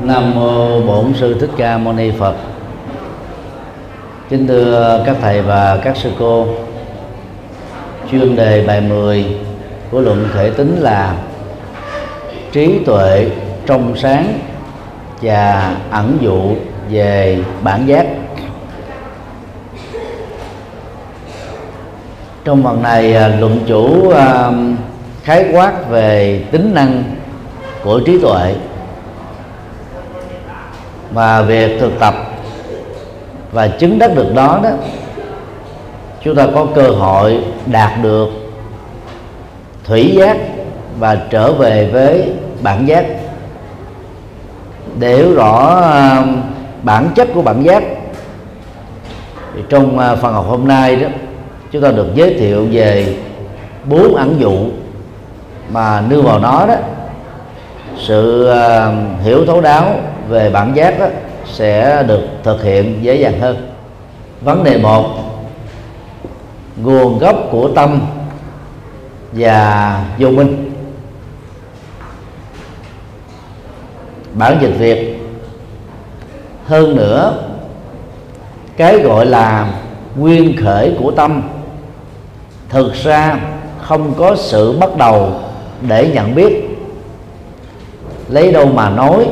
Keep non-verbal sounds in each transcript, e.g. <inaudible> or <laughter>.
Nam mô Bổn sư Thích Ca Mâu Ni Phật. Kính thưa các thầy và các sư cô. Chuyên đề bài 10 của luận thể tính là trí tuệ trong sáng và ẩn dụ về bản giác. Trong phần này à, luận chủ à, khái quát về tính năng của trí tuệ và việc thực tập và chứng đắc được đó đó, chúng ta có cơ hội đạt được thủy giác và trở về với bản giác. Để hiểu rõ à, bản chất của bản giác, thì trong à, phần học hôm nay đó, chúng ta được giới thiệu về bốn ẩn dụ mà nương vào nó đó sự ờ, hiểu thấu đáo về bản giác đó sẽ được thực hiện dễ dàng hơn. Vấn đề một, nguồn gốc của tâm và vô minh. Bản dịch việt, hơn nữa, cái gọi là nguyên khởi của tâm thực ra không có sự bắt đầu để nhận biết lấy đâu mà nói,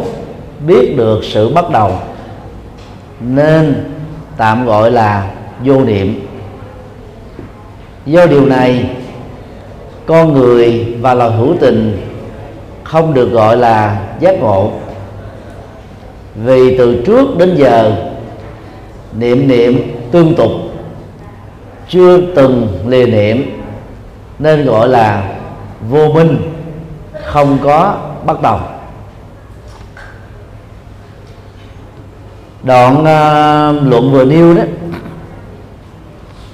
biết được sự bắt đầu. Nên tạm gọi là vô niệm. Do điều này, con người và loài hữu tình không được gọi là giác ngộ. Vì từ trước đến giờ, niệm niệm tương tục, chưa từng lìa niệm, nên gọi là vô minh, không có bắt đầu. Đoạn uh, luận vừa nêu đó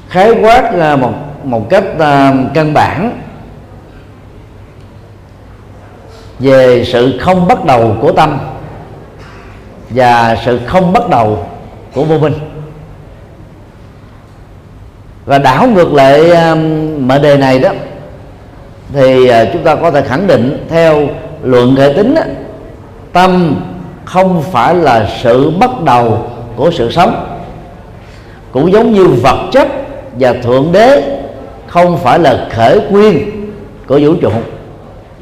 khái quát uh, một một cách uh, căn bản về sự không bắt đầu của tâm và sự không bắt đầu của vô minh. Và đảo ngược lại à, uh, mở đề này đó thì uh, chúng ta có thể khẳng định theo luận hệ tính đó, tâm không phải là sự bắt đầu của sự sống. Cũng giống như vật chất và thượng đế không phải là khởi nguyên của vũ trụ.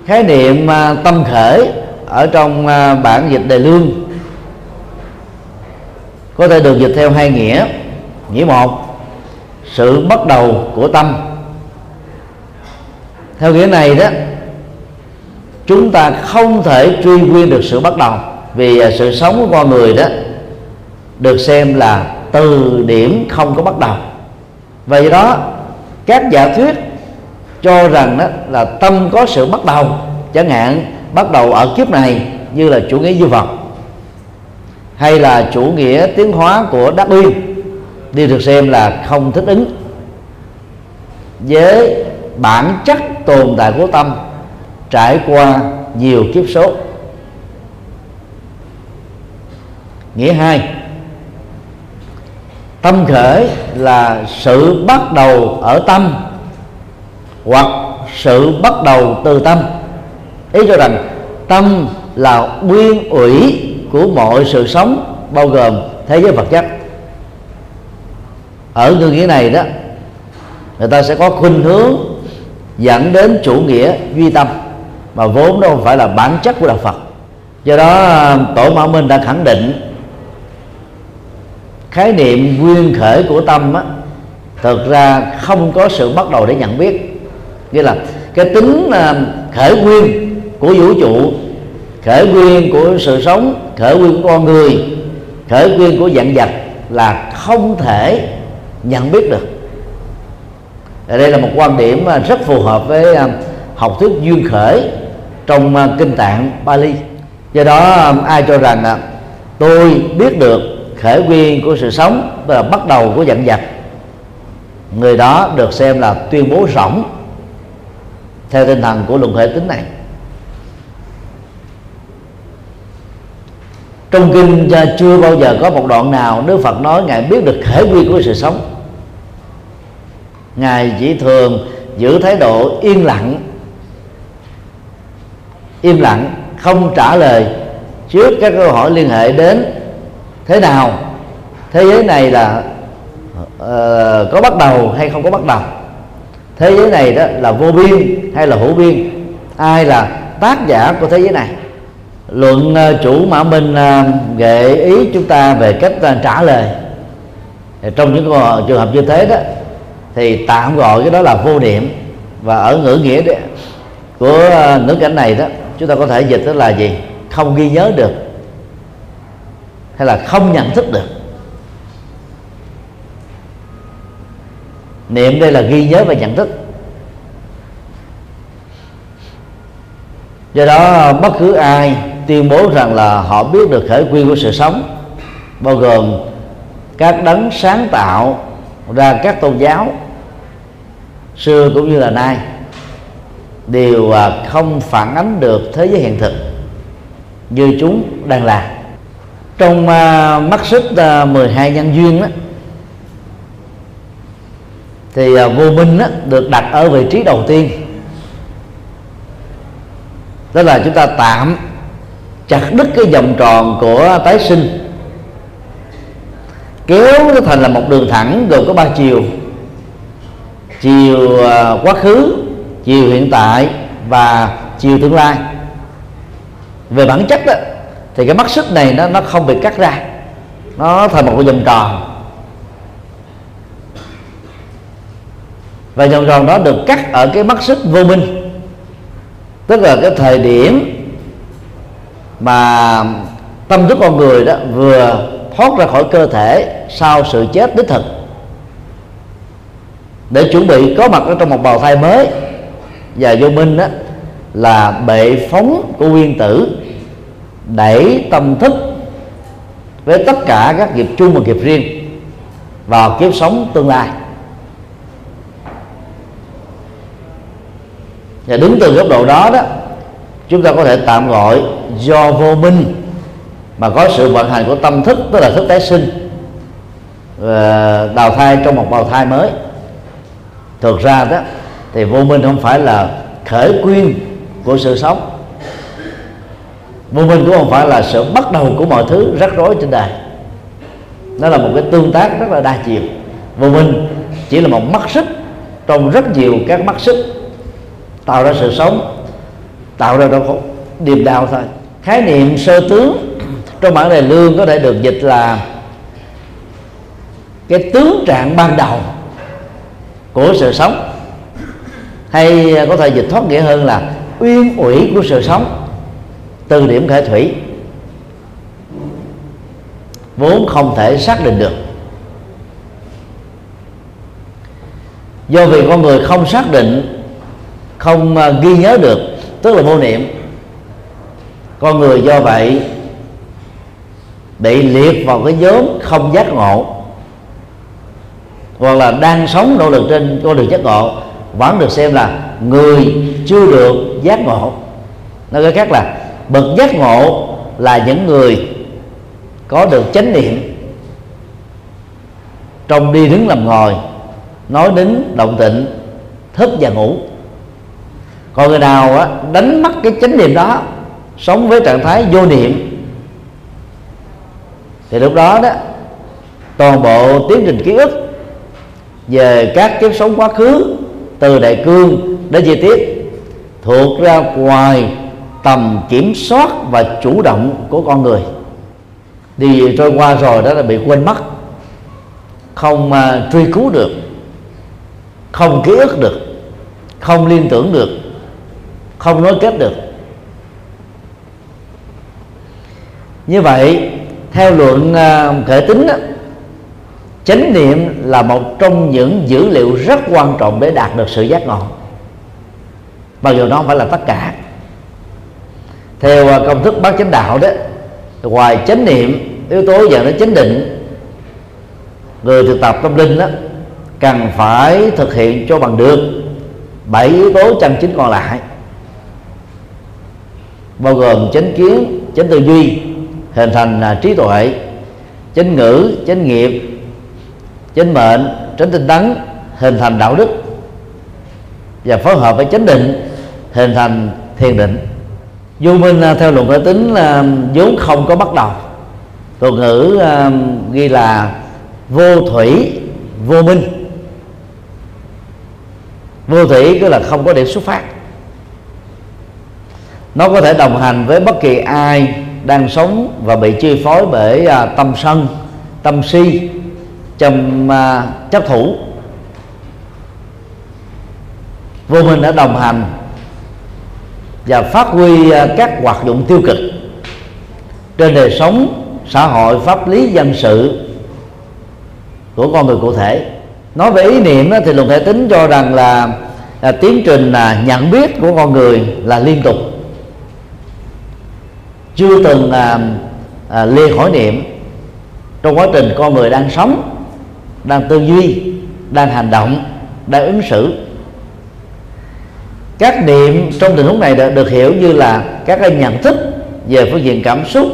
Khái niệm à, tâm khởi ở trong à, bản dịch đề lương có thể được dịch theo hai nghĩa. Nghĩa một, sự bắt đầu của tâm. Theo nghĩa này đó, chúng ta không thể truy nguyên được sự bắt đầu vì à, sự sống của con người đó được xem là từ điểm không có bắt đầu. Vậy đó, các giả thuyết cho rằng đó là tâm có sự bắt đầu, chẳng hạn bắt đầu ở kiếp này như là chủ nghĩa duy vật hay là chủ nghĩa tiến hóa của đắc uyên đều được xem là không thích ứng với bản chất tồn tại của tâm trải qua nhiều kiếp số. Nghĩa hai, tâm khởi là sự bắt đầu ở tâm, hoặc sự bắt đầu từ tâm. Ý cho rằng tâm là nguyên ủy của mọi sự sống, bao gồm thế giới vật chất. Ở ngư nghĩa này đó, người ta sẽ có khuynh hướng dẫn đến chủ nghĩa duy tâm, mà vốn đâu không phải là bản chất của đạo Phật. Do đó, tổ Mã Minh đã khẳng định khái niệm nguyên khởi của tâm á, thực ra không có sự bắt đầu để nhận biết. Nghĩa là cái tính à, khởi nguyên của vũ trụ khởi nguyên của sự sống khởi nguyên của con người khởi nguyên của dạng vật là không thể nhận biết được. Đây là một quan điểm à, rất phù hợp với à, học thuyết duyên khởi trong kinh tạng Bali do đó ai cho rằng tôi biết được khởi nguyên của sự sống và là bắt đầu của dặn dặt người đó được xem là tuyên bố rỗng theo tinh thần của luận hệ tính này. Trong kinh chưa bao giờ có một đoạn nào Đức Phật nói ngài biết được khởi nguyên của sự sống. Ngài chỉ thường giữ thái độ yên lặng. Im lặng, không trả lời trước các câu hỏi liên hệ đến thế nào? Thế giới này là uh, có bắt đầu hay không có bắt đầu? Thế giới này đó là vô biên hay là hữu biên? Ai là tác giả của thế giới này? Luận uh, chủ mã minh uh, gợi ý chúng ta về cách uh, trả lời. Trong những trường hợp như thế đó thì tạm gọi cái đó là vô niệm. Và ở ngữ nghĩa đó, của ngữ cảnh này đó chúng ta có thể dịch đó là gì? Không ghi nhớ được hay là không nhận thức được? Niệm đây là ghi nhớ và nhận thức. Do đó, bất cứ ai tuyên bố rằng là họ biết được khởi quy của sự sống, bao gồm các đấng sáng tạo ra các tôn giáo, xưa cũng như là nay, đều à, không phản ánh được thế giới hiện thực như chúng đang làm trong uh, mắt xích uh, 12 nhân duyên đó, thì à, uh, vô minh đó, được đặt ở vị trí đầu tiên. Đó là chúng ta tạm chặt đứt cái vòng tròn của tái sinh kéo nó thành là một đường thẳng gồm có ba chiều. Chiều uh, quá khứ chiều hiện tại và chiều tương lai. Về bản chất đó thì cái mắt xích này nó nó không bị cắt ra. Nó thành một cái vòng tròn. Và vòng tròn đó được cắt ở cái mắt xích vô minh. Tức là cái thời điểm mà tâm thức con người đó vừa thoát ra khỏi cơ thể sau sự chết đích thực. Để chuẩn bị có mặt ở trong một bào thai mới và vô minh đó là bệ phóng của nguyên tử đẩy tâm thức với tất cả các nghiệp chung và nghiệp riêng vào kiếp sống tương lai. Và đứng từ góc độ đó đó, chúng ta có thể tạm gọi do vô minh mà có sự vận hành của tâm thức, tức là thức tái sinh ờ, đào thai trong một bào thai mới. Thực ra đó, thì vô minh không phải là khởi quyên của sự sống vô minh cũng không phải là sự bắt đầu của mọi thứ, rắc rối trên đời. Nó là một cái tương tác rất là đa chiều. Vô minh chỉ là một mắt xích, trong rất nhiều các mắt xích tạo ra sự sống, tạo ra đau điềm đau thôi. Khái niệm sơ tướng trong bản đề lương có thể được dịch là cái tướng trạng ban đầu của sự sống. Hay có thể dịch thoát nghĩa hơn là uyên ủy của sự sống từ điểm khởi thủy. Vốn không thể xác định được. Do vì con người không xác định, không à, ghi nhớ được, tức là vô niệm, con người do vậy bị liệt vào cái nhóm không giác ngộ, hoặc là đang sống nỗ lực trên con đường giác ngộ, vẫn được xem là người chưa được giác ngộ. Nói cách khác là bậc giác ngộ là những người có được chánh niệm. Trong đi đứng làm ngồi nói đến động tịnh thức và ngủ. Còn người nào á, đánh mất cái chánh niệm đó sống với trạng thái vô niệm thì lúc đó đó toàn bộ tiến trình ký ức về các kiếp sống quá khứ từ đại cương đến chi tiết thuộc ra ngoài tầm kiểm soát và chủ động của con người. Đi trôi qua rồi đó là bị quên mất không uh, truy cứu được không ký ức được không liên tưởng được không nối kết được. Như vậy theo luận à, uh, khởi tính đó, chánh niệm là một trong những dữ liệu rất quan trọng để đạt được sự giác ngộ. Mặc dù nó không phải là tất cả theo à, công thức bát chánh đạo đó, ngoài chánh niệm, yếu tố dẫn đến chánh định, người thực tập tâm linh đó, cần phải thực hiện cho bằng được bảy yếu tố chân chính còn lại. Bao gồm chánh kiến, chánh tư duy, hình thành à, trí tuệ, chánh ngữ, chánh nghiệp, chánh mệnh, chánh tinh tấn, hình thành đạo đức và phối hợp với chánh định, hình thành thiền định vô minh à, theo luận phải tính là vốn không có bắt đầu. Thuật ngữ à, ghi là vô thủy, vô minh. Vô thủy tức là không có điểm xuất phát. Nó có thể đồng hành với bất kỳ ai đang sống và bị chi phối bởi à, tâm sân, tâm si trong chấp thủ. Vô minh đã đồng hành và phát huy à, các hoạt dụng tiêu cực trên đời sống xã hội pháp lý dân sự của con người cụ thể. Nói về ý niệm thì luận thể tính cho rằng là, là tiến trình là nhận biết của con người là liên tục. Chưa từng à, à, lìa khỏi niệm. Trong quá trình con người đang sống đang tư duy đang hành động đang ứng xử các niệm trong tình huống này được, được hiểu như là các cái nhận thức về phương diện cảm xúc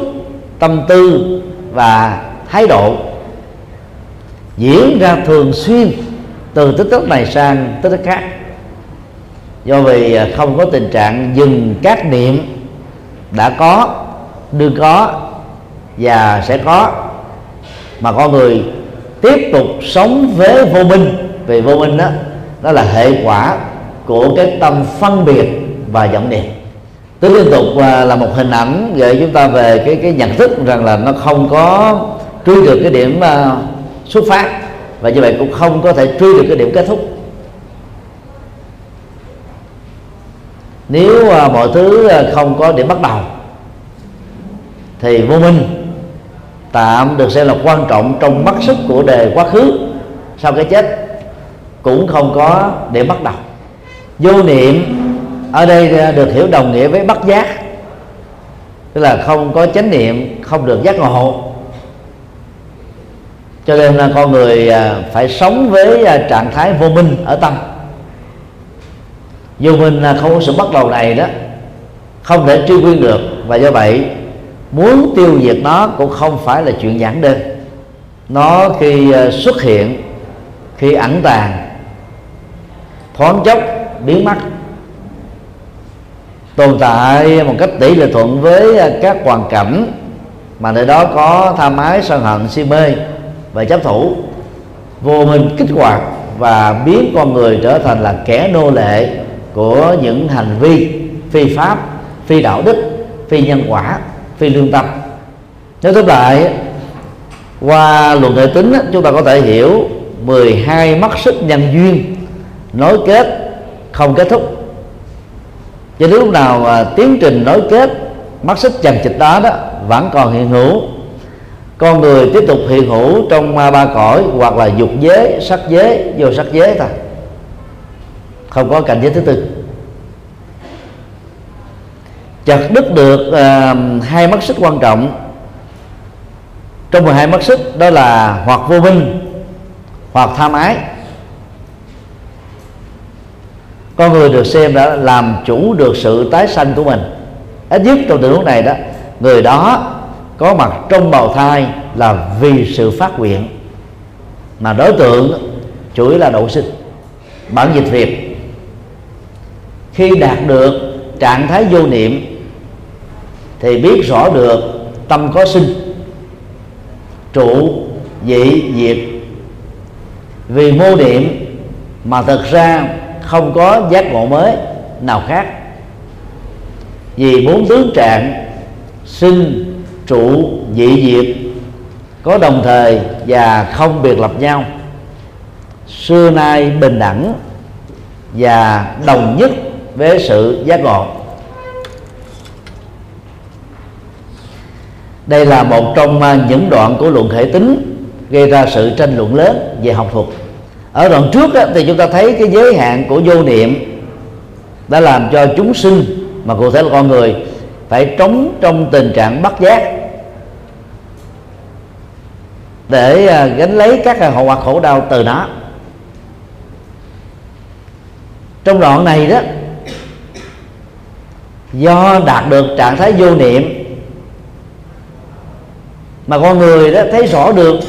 tâm tư và thái độ. Diễn ra thường xuyên từ tích tắc này sang tích tắc khác. Do vì à, không có tình trạng dừng các niệm đã có đương có và sẽ có mà con người tiếp tục sống với vô minh. Vì vô minh đó đó là hệ quả của cái tâm phân biệt và vọng niệm. Tức liên tục à, là một hình ảnh gợi chúng ta về cái cái nhận thức rằng là nó không có truy được cái điểm uh, xuất phát và như vậy cũng không có thể truy được cái điểm kết thúc. Nếu uh, mọi thứ không có điểm bắt đầu thì vô minh tạm được xem là quan trọng trong mắt sức của đề quá khứ sau cái chết cũng không có điểm bắt đầu vô niệm, ở đây à, được hiểu đồng nghĩa với bất giác. Tức là không có chánh niệm, không được giác ngộ. Cho nên là con người à, phải sống với à, trạng thái vô minh ở tâm. Vô minh là không có sự bắt đầu này đó. Không thể truy nguyên được. Và do vậy, muốn tiêu diệt nó cũng không phải là chuyện giản đơn. Nó khi xuất hiện, khi ẩn tàng, thoáng chốc biến mất tồn tại một cách tỷ lệ thuận với các hoàn cảnh mà nơi đó có tham ái sân hận, si mê và chấp thủ. Vô minh kích hoạt và biến con người trở thành là kẻ nô lệ của những hành vi phi pháp, phi đạo đức, phi nhân quả, phi lương tâm. Nếu tóm lại, qua luận hệ tính chúng ta có thể hiểu 12 mắt sức nhân duyên nối kết không kết thúc. Cho đến lúc nào à, tiến trình nối kết mắt xích chằng chịch đó đó vẫn còn hiện hữu con người tiếp tục hiện hữu trong à, ba cõi hoặc là dục giới sắc giới vô sắc giới thôi. Không có cảnh giới thứ tư. Chặt đứt được à, hai mắt xích quan trọng. Trong 12 mắt xích đó là hoặc vô minh hoặc tham ái con người được xem đã làm chủ được sự tái sanh của mình. Ít nhất trong tình huống này đó, người đó có mặt trong bào thai là vì sự phát nguyện. Mà đối tượng chủ yếu là độ sinh, bản dịch việt. Khi đạt được trạng thái vô niệm, thì biết rõ được tâm có sinh, trụ dị diệt. Vì mô niệm mà thật ra không có giác ngộ mới nào khác. Vì bốn tướng trạng sinh trụ dị diệt, có đồng thời và không biệt lập nhau. Xưa nay bình đẳng và đồng nhất với sự giác ngộ. Đây là một trong à, những đoạn của luận hệ tính gây ra sự tranh luận lớn về học thuật ở đoạn trước đó, thì chúng ta thấy cái giới hạn của vô niệm đã làm cho chúng sinh mà cụ thể là con người phải trống trong tình trạng bắt giác để à, gánh lấy các à, hậu quả khổ đau từ nó. Trong đoạn này đó do đạt được trạng thái vô niệm mà con người đó thấy rõ được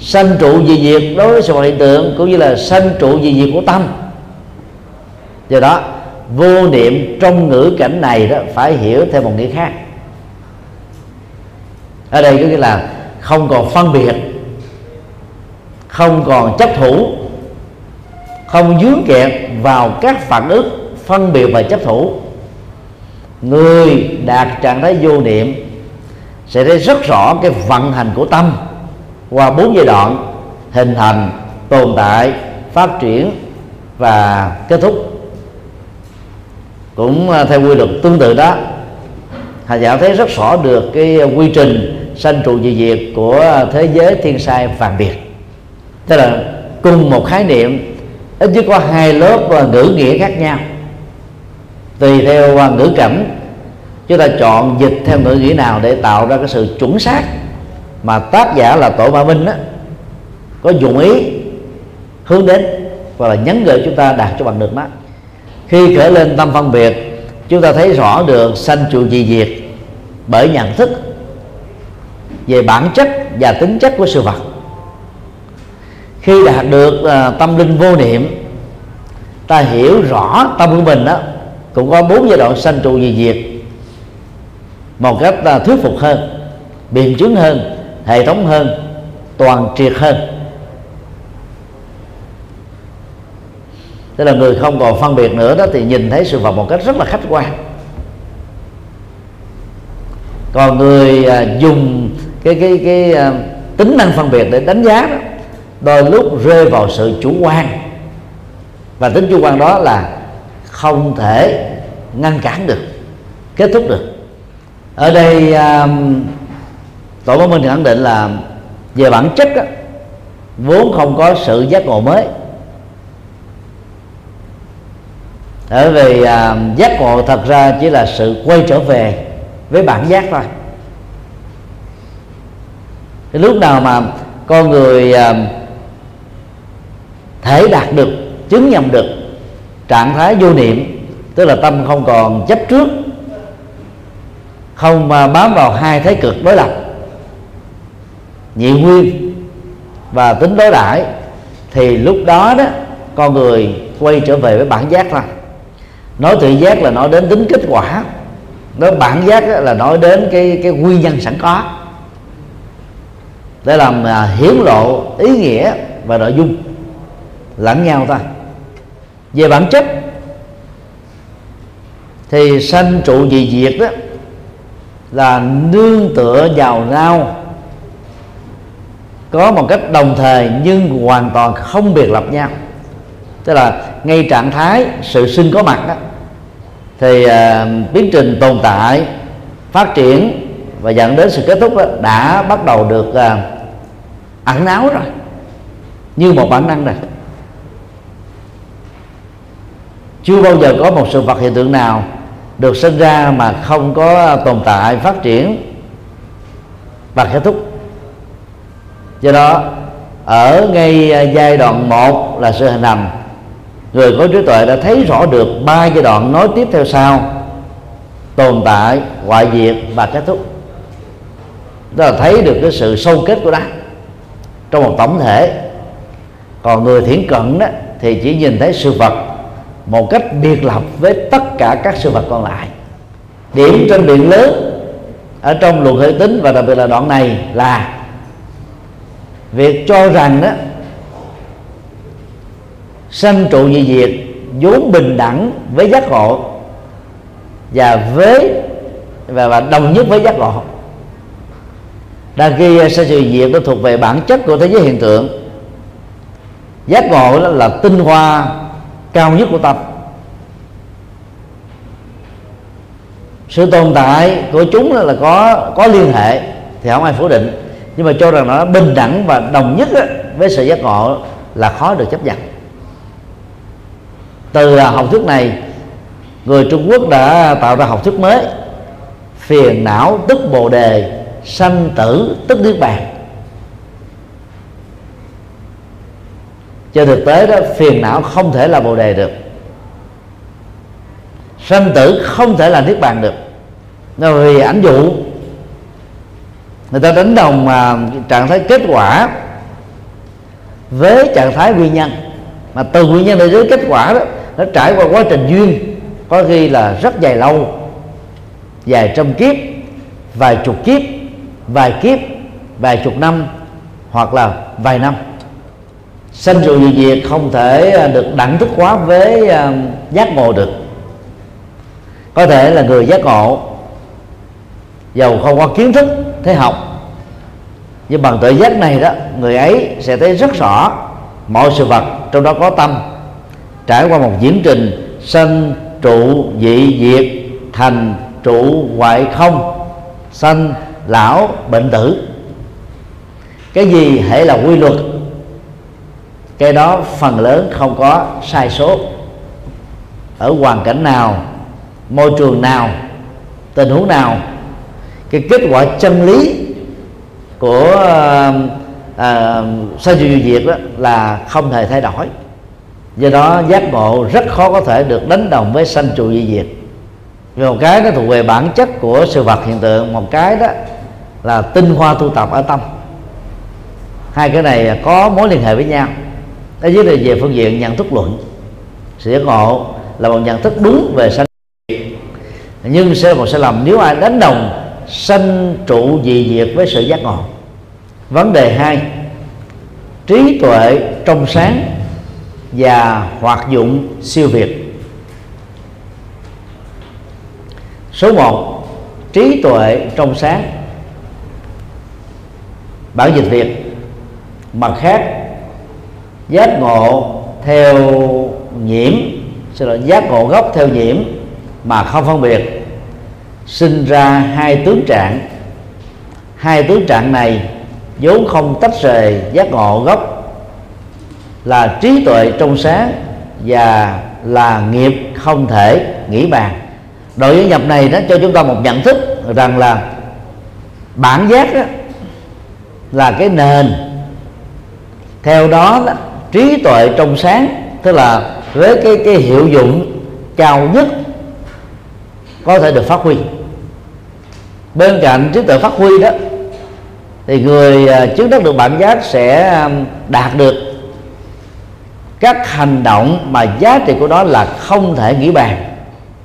sanh trụ gì diệt đối với sự hiện tượng cũng như là sanh trụ gì diệt của tâm. Do đó, vô niệm trong ngữ cảnh này đó phải hiểu theo một nghĩa khác. Ở đây có nghĩa là không còn phân biệt, không còn chấp thủ, không dướng kẹt vào các phản ứng phân biệt và chấp thủ. Người đạt trạng thái vô niệm sẽ thấy rất rõ cái vận hành của tâm qua bốn giai đoạn hình thành, tồn tại, phát triển và kết thúc. Cũng à, theo quy luật tương tự đó hành giả thấy rất rõ được cái quy trình sanh trụ dị diệt của thế giới thiên sai vàng biệt. Tức là cùng một khái niệm, ít nhất có hai lớp à, ngữ nghĩa khác nhau. Tùy theo à, ngữ cảnh, chúng ta chọn dịch theo ngữ nghĩa nào để tạo ra cái sự chuẩn xác mà tác giả là tổ ba minh đó, có dụng ý hướng đến và là nhấn gửi chúng ta đạt cho bằng được nó. Khi khởi lên tâm phân biệt chúng ta thấy rõ được sanh trụ dị diệt bởi nhận thức về bản chất và tính chất của sự vật. Khi đạt được uh, tâm linh vô niệm ta hiểu rõ tâm của mình đó cũng có bốn giai đoạn sanh trụ gì diệt. Một cách uh, thuyết phục hơn biện chứng hơn hệ thống hơn toàn triệt hơn. Tức là người không còn phân biệt nữa đó thì nhìn thấy sự vật một cách rất là khách quan. Còn người à, dùng cái cái cái à, tính năng phân biệt để đánh giá đó đôi lúc rơi vào sự chủ quan. Và tính chủ quan đó là không thể ngăn cản được kết thúc được. Ở đây à, tổ báo minh khẳng định là về bản chất đó, vốn không có sự giác ngộ mới. Bởi vì à, giác ngộ thật ra chỉ là sự quay trở về với bản giác thôi. Cái lúc nào mà con người à, thể đạt được chứng nhận được trạng thái vô niệm tức là tâm không còn chấp trước không à, bám vào hai thế cực đối lập nhị nguyên và tính đối đãi thì lúc đó đó con người quay trở về với bản giác thôi nói tự giác là nói đến tính kết quả. Nói bản giác là nói đến cái cái nguyên nhân sẵn có. Để làm à, hiển lộ ý nghĩa và nội dung lẫn nhau thôi về bản chất thì sanh trụ dị diệt đó là nương tựa vào nhau có một cách đồng thời nhưng hoàn toàn không biệt lập nhau. Tức là ngay trạng thái sự sinh có mặt đó thì uh, tiến trình tồn tại phát triển và dẫn đến sự kết thúc đó, đã bắt đầu được uh, ẩn náu rồi như một bản năng rồi. Chưa bao giờ có một sự vật hiện tượng nào được sinh ra mà không có tồn tại phát triển và kết thúc do đó, ở ngay à, giai đoạn một là sự hình thành. Người có trí tuệ đã thấy rõ được ba giai đoạn nói tiếp theo sau, tồn tại ngoại diệt và kết thúc. Đó là thấy được cái sự sâu kết của nó trong một tổng thể. Còn người thiển cận đó thì chỉ nhìn thấy sự vật một cách biệt lập với tất cả các sự vật còn lại. Điểm trên biển lớn ở trong luận hệ tính và đặc biệt là đoạn này là việc cho rằng đó sanh trụ dị diệt vốn bình đẳng với giác ngộ và với và, và đồng nhất với giác ngộ. Đa khi sanh trụ diệt nó thuộc về bản chất của thế giới hiện tượng. Giác ngộ đó là tinh hoa cao nhất của tâm. Sự tồn tại của chúng là có có liên hệ thì không ai phủ định nhưng mà cho rằng nó bình đẳng và đồng nhất với sự giác ngộ là khó được chấp nhận. Từ à, học thuyết này, người trung quốc đã tạo ra học thuyết mới, phiền não tức bồ đề, sanh tử tức niết bàn. Trên thực tế đó, phiền não không thể là bồ đề được. Sanh tử không thể là niết bàn được. Vì ảnh dụ người ta đánh đồng mà trạng thái kết quả với trạng thái nguyên nhân. Mà từ nguyên nhân đến kết quả đó nó trải qua quá trình duyên có khi là rất dài lâu dài trăm kiếp vài chục kiếp vài kiếp vài chục năm hoặc là vài năm. Sanh trụ gì việc không thể à, được đẳng thức hóa với uh, giác ngộ được. Có thể là người giác ngộ giàu không có kiến thức, thế học. Nhưng bằng tự giác này đó, người ấy sẽ thấy rất rõ mọi sự vật trong đó có tâm. Trải qua một diễn trình sanh, trụ, dị, diệt, thành, trụ, hoại, không, sanh, lão, bệnh tử. Cái gì hệ là quy luật, cái đó phần lớn không có sai số. Ở hoàn cảnh nào, môi trường nào, tình huống nào cái kết quả chân lý của à, sa diệt diệt đó là không thể thay đổi. Do đó giác ngộ rất khó có thể được đánh đồng với sanh trụ di diệt vì một cái nó thuộc về bản chất của sự vật hiện tượng một cái đó là tinh hoa tu tập ở tâm. Hai cái này có mối liên hệ với nhau. Đó dưới là về phương diện nhận thức luận sự giác ngộ là một nhận thức đúng về sanh nhưng sẽ một sai lầm nếu ai đánh đồng sanh trụ dị diệt với sự giác ngộ. Vấn đề hai, trí tuệ trong sáng và hoạt dụng siêu việt. Số 1 trí tuệ trong sáng. Bản dịch việt mặt khác, giác ngộ theo nhiễm, xin lỗi, giác ngộ gốc theo nhiễm mà không phân biệt sinh ra hai tướng trạng. Hai tướng trạng này vốn không tách rời giác ngộ gốc là trí tuệ trong sáng và là nghiệp không thể nghĩ bàn. Đội ngũ nhập này nó cho chúng ta một nhận thức rằng là bản giác đó, là cái nền. Theo đó, đó trí tuệ trong sáng tức là với cái cái hiệu dụng cao nhất có thể được phát huy bên cạnh trí tuệ phát huy đó, thì người à, chứng đắc được bản giác sẽ à, đạt được các hành động mà giá trị của nó là không thể nghĩ bàn.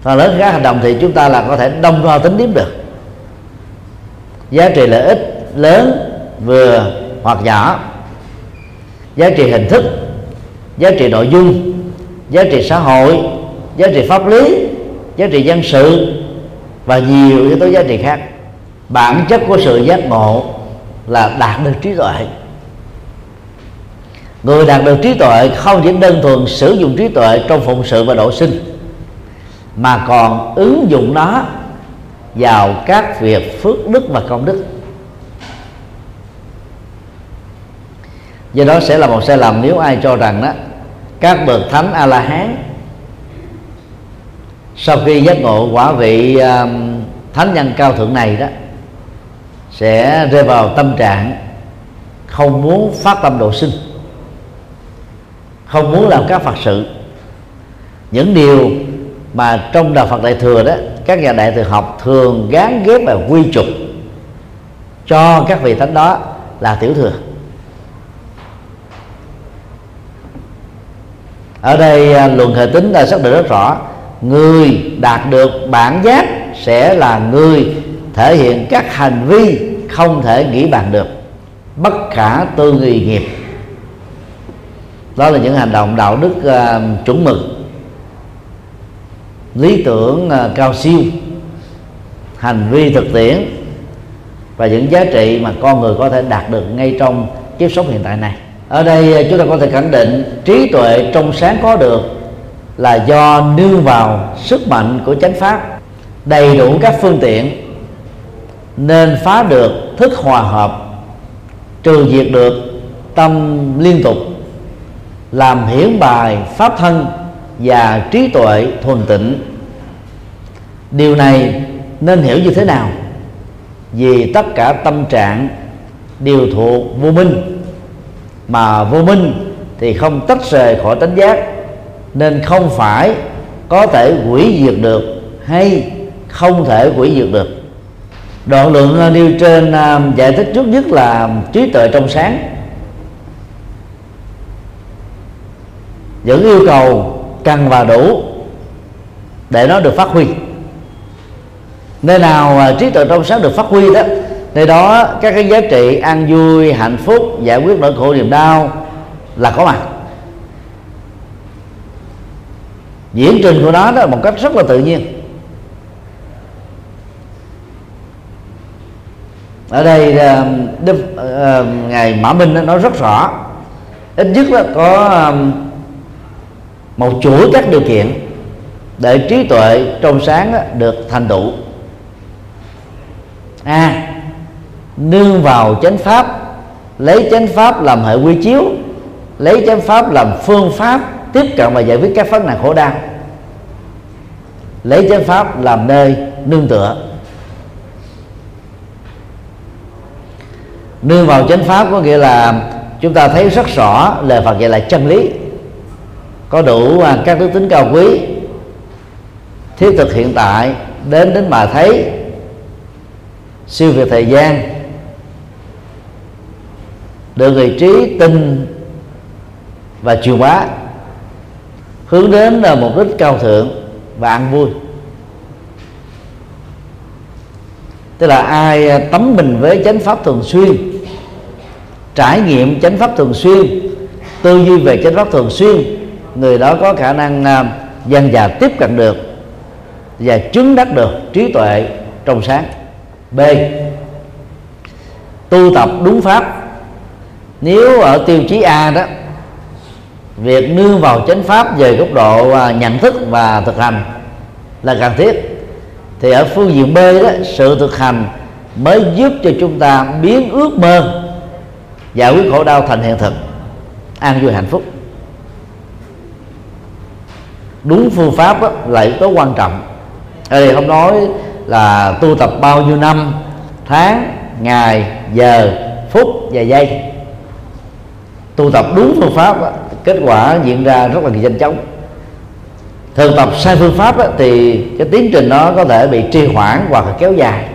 Phần lớn các hành động thì chúng ta là có thể đông đo tính điểm được. Giá trị lợi ích lớn, vừa hoặc nhỏ. Giá trị hình thức, giá trị nội dung, giá trị xã hội, giá trị pháp lý, giá trị dân sự và nhiều yếu tố giá trị khác bản chất của sự giác ngộ là đạt được trí tuệ. Người đạt được trí tuệ không chỉ đơn thuần sử dụng trí tuệ trong phụng sự và độ sinh mà còn ứng dụng nó vào các việc phước đức và công đức. Do đó sẽ là một sai lầm nếu ai cho rằng đó các bậc thánh a la hán sau khi giác ngộ quả vị uh, thánh nhân cao thượng này đó sẽ rơi vào tâm trạng không muốn phát tâm độ sinh, không muốn làm các phật sự. Những điều mà trong đạo Phật Đại thừa đó, các nhà đại thừa học thường gán ghép và quy trục cho các vị thánh đó là tiểu thừa. Ở đây à, luận hệ tính đã xác định rất rõ, người đạt được bản giác sẽ là người thể hiện các hành vi không thể nghĩ bàn được. Bất khả tư nghì nghiệp. Đó là những hành động đạo đức uh, chuẩn mực. Lý tưởng uh, cao siêu. Hành vi thực tiễn. Và những giá trị mà con người có thể đạt được ngay trong kiếp sống hiện tại này. Ở đây à, chúng ta có thể khẳng định trí tuệ trong sáng có được là do nương vào sức mạnh của chánh pháp. Đầy đủ các phương tiện nên phá được, thức hòa hợp, trừ diệt được tâm liên tục, làm hiển bài pháp thân và trí tuệ thuần tịnh. Điều này nên hiểu như thế nào? Vì tất cả tâm trạng đều thuộc vô minh, mà vô minh thì không tách rời khỏi tánh giác, nên không phải có thể hủy diệt được hay không thể hủy diệt được đoạn lượng à, nêu trên à, giải thích trước nhất là trí tuệ trong sáng. Những yêu cầu cần và đủ để nó được phát huy. Nơi nào à, trí tuệ trong sáng được phát huy đó, nơi đó các cái giá trị an vui, hạnh phúc, giải quyết nỗi khổ, niềm đau là có mặt. Diễn trình của nó đó một cách rất là tự nhiên. Ở đây um, đức um, ngài mã minh nói rất rõ. Ít nhất là có um, một chuỗi các điều kiện để trí tuệ trong sáng được thành tựu. A à, nương vào chánh pháp lấy chánh pháp làm hệ quy chiếu lấy chánh pháp làm phương pháp tiếp cận và giải quyết các vấn nạn khổ đau. Lấy chánh pháp làm nơi nương tựa. Nương vào chánh pháp có nghĩa là chúng ta thấy rất rõ lời Phật dạy là chân lý. Có đủ à, các đức tính cao quý, thiết thực hiện tại, đến đến mà thấy, siêu việt thời gian, được người trí tin và truyền bá hướng đến là mục đích cao thượng và ăn vui. Tức là ai à, tấm mình với chánh pháp thường xuyên trải nghiệm chánh pháp thường xuyên, tư duy về chánh pháp thường xuyên, người đó có khả năng à, dân già tiếp cận được và chứng đắc được trí tuệ trong sáng. B. Tu tập đúng pháp. Nếu ở tiêu chí a đó, việc nương vào chánh pháp về góc độ à, nhận thức và thực hành là cần thiết, thì ở phương diện b đó, sự thực hành mới giúp cho chúng ta biến ước mơ giải quyết khổ đau thành hiện thực. An vui hạnh phúc. Đúng phương pháp đó, là yếu tố quan trọng. Ở đây không nói là tu tập bao nhiêu năm tháng ngày giờ phút và giây. Tu tập đúng phương pháp đó, kết quả diễn ra rất là nhanh chóng. Thường tập sai phương pháp đó, thì cái tiến trình nó có thể bị trì hoãn hoặc là kéo dài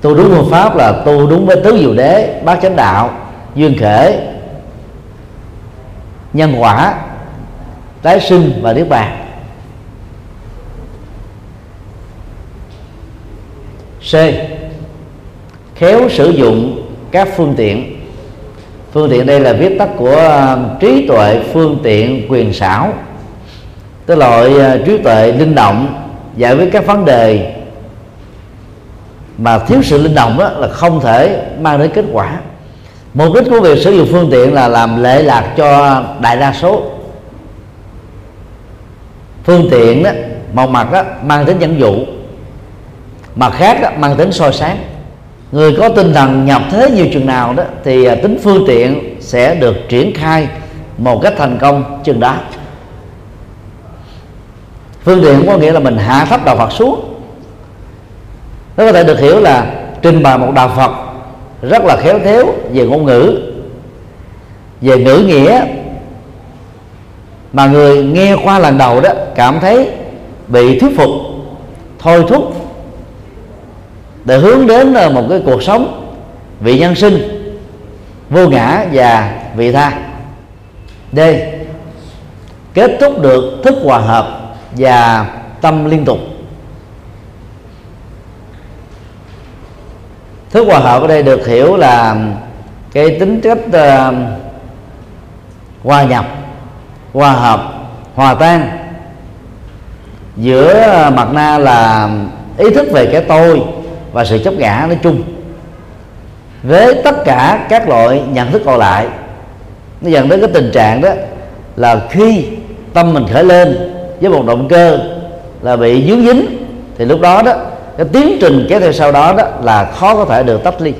tu đúng phương pháp là tu đúng với tứ diệu đế, bát chánh đạo, duyên khể, nhân quả, tái sinh và niết bàn. C. Khéo sử dụng các phương tiện. Phương tiện đây là viết tắt của um, trí tuệ phương tiện quyền xảo cái loại uh, trí tuệ linh động, giải quyết các vấn đề mà thiếu sự linh động đó là không thể mang đến kết quả. Mục đích của việc sử dụng phương tiện là làm lệ lạc cho đại đa số. Phương tiện đó một mặt đó mang tính dẫn dụ mặt khác đó, mang tính soi sáng. Người có tinh thần nhập thế nhiều chừng nào đó thì à, tính phương tiện sẽ được triển khai một cách thành công chừng đó. Phương tiện có nghĩa là mình hạ thấp đạo Phật xuống nó có thể được hiểu là trình bày một đạo Phật rất là khéo léo về ngôn ngữ, về ngữ nghĩa. Mà người nghe qua lần đầu đó cảm thấy bị thuyết phục, thôi thúc để hướng đến ờ, một cái cuộc sống vị nhân sinh vô ngã và vị tha. D kết thúc được thức hòa hợp và tâm liên tục. Thức hòa hợp ở đây được hiểu là cái tính chất uh, ờ, hòa nhập hòa hợp hòa tan. Giữa ờ, mặt na là ý thức về cái tôi và sự chấp ngã nói chung. Với tất cả các loại nhận thức còn lại nó dẫn đến cái tình trạng đó là khi tâm mình khởi lên với một động cơ là bị dướng dính thì lúc đó đó cái tiến trình kéo theo sau đó đó là khó có thể được tách ly.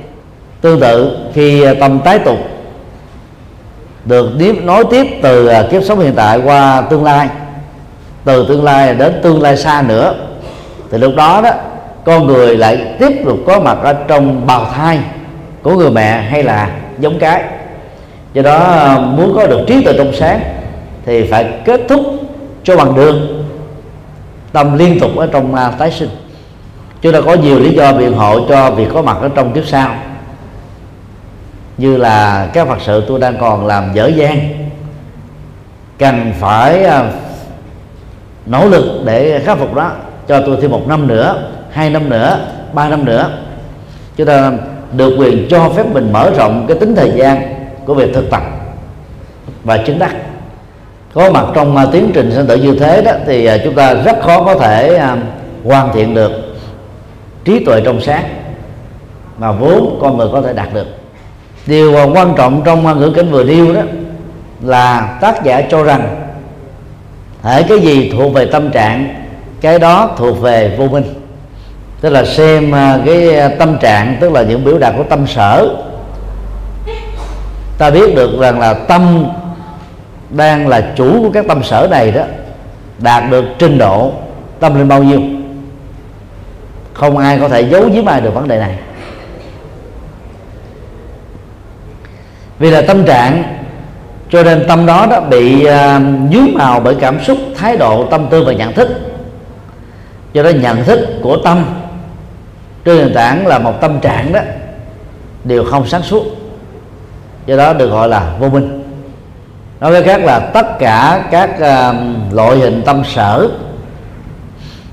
Tương tự, khi à, tâm tái tục được tiếp, nối tiếp từ à, kiếp sống hiện tại qua tương lai, từ tương lai đến tương lai xa nữa, thì lúc đó đó, con người lại tiếp tục có mặt ở trong bào thai của người mẹ hay là giống cái. Do đó à, muốn có được trí tuệ trong sáng thì phải kết thúc cho bằng đường tâm liên tục ở trong tái sinh chúng ta có nhiều lý do biện hộ cho việc có mặt ở trong kiếp sau. Như là các phật sự tôi đang còn làm dở dang, cần phải à, nỗ lực để khắc phục đó. Cho tôi thêm một năm nữa, hai năm nữa, ba năm nữa. Chúng ta được quyền cho phép mình mở rộng cái tính thời gian của việc thực tập và chứng đắc. Có mặt trong à, tiến trình sinh tử như thế đó thì à, chúng ta rất khó có thể hoàn thiện được trí tuệ trong sáng mà vốn con người có thể đạt được. Điều quan trọng trong ngữ cảnh vừa nêu đó là tác giả cho rằng hãy cái gì thuộc về tâm trạng, cái đó thuộc về vô minh. Tức là xem à, cái à, tâm trạng, tức là những biểu đạt của tâm sở. Ta biết được rằng là tâm đang là chủ của các tâm sở này đó, đạt được trình độ tâm linh bao nhiêu không ai có thể giấu giếm ai được vấn đề này. Vì là tâm trạng cho nên tâm đó đã bị à, uh, dướng màu bởi cảm xúc thái độ tâm tư và nhận thức. Do đó nhận thức của tâm trên nền tảng là một tâm trạng đó đều không sáng suốt. Do đó được gọi là vô minh. Nói với khác là tất cả các uh, loại hình tâm sở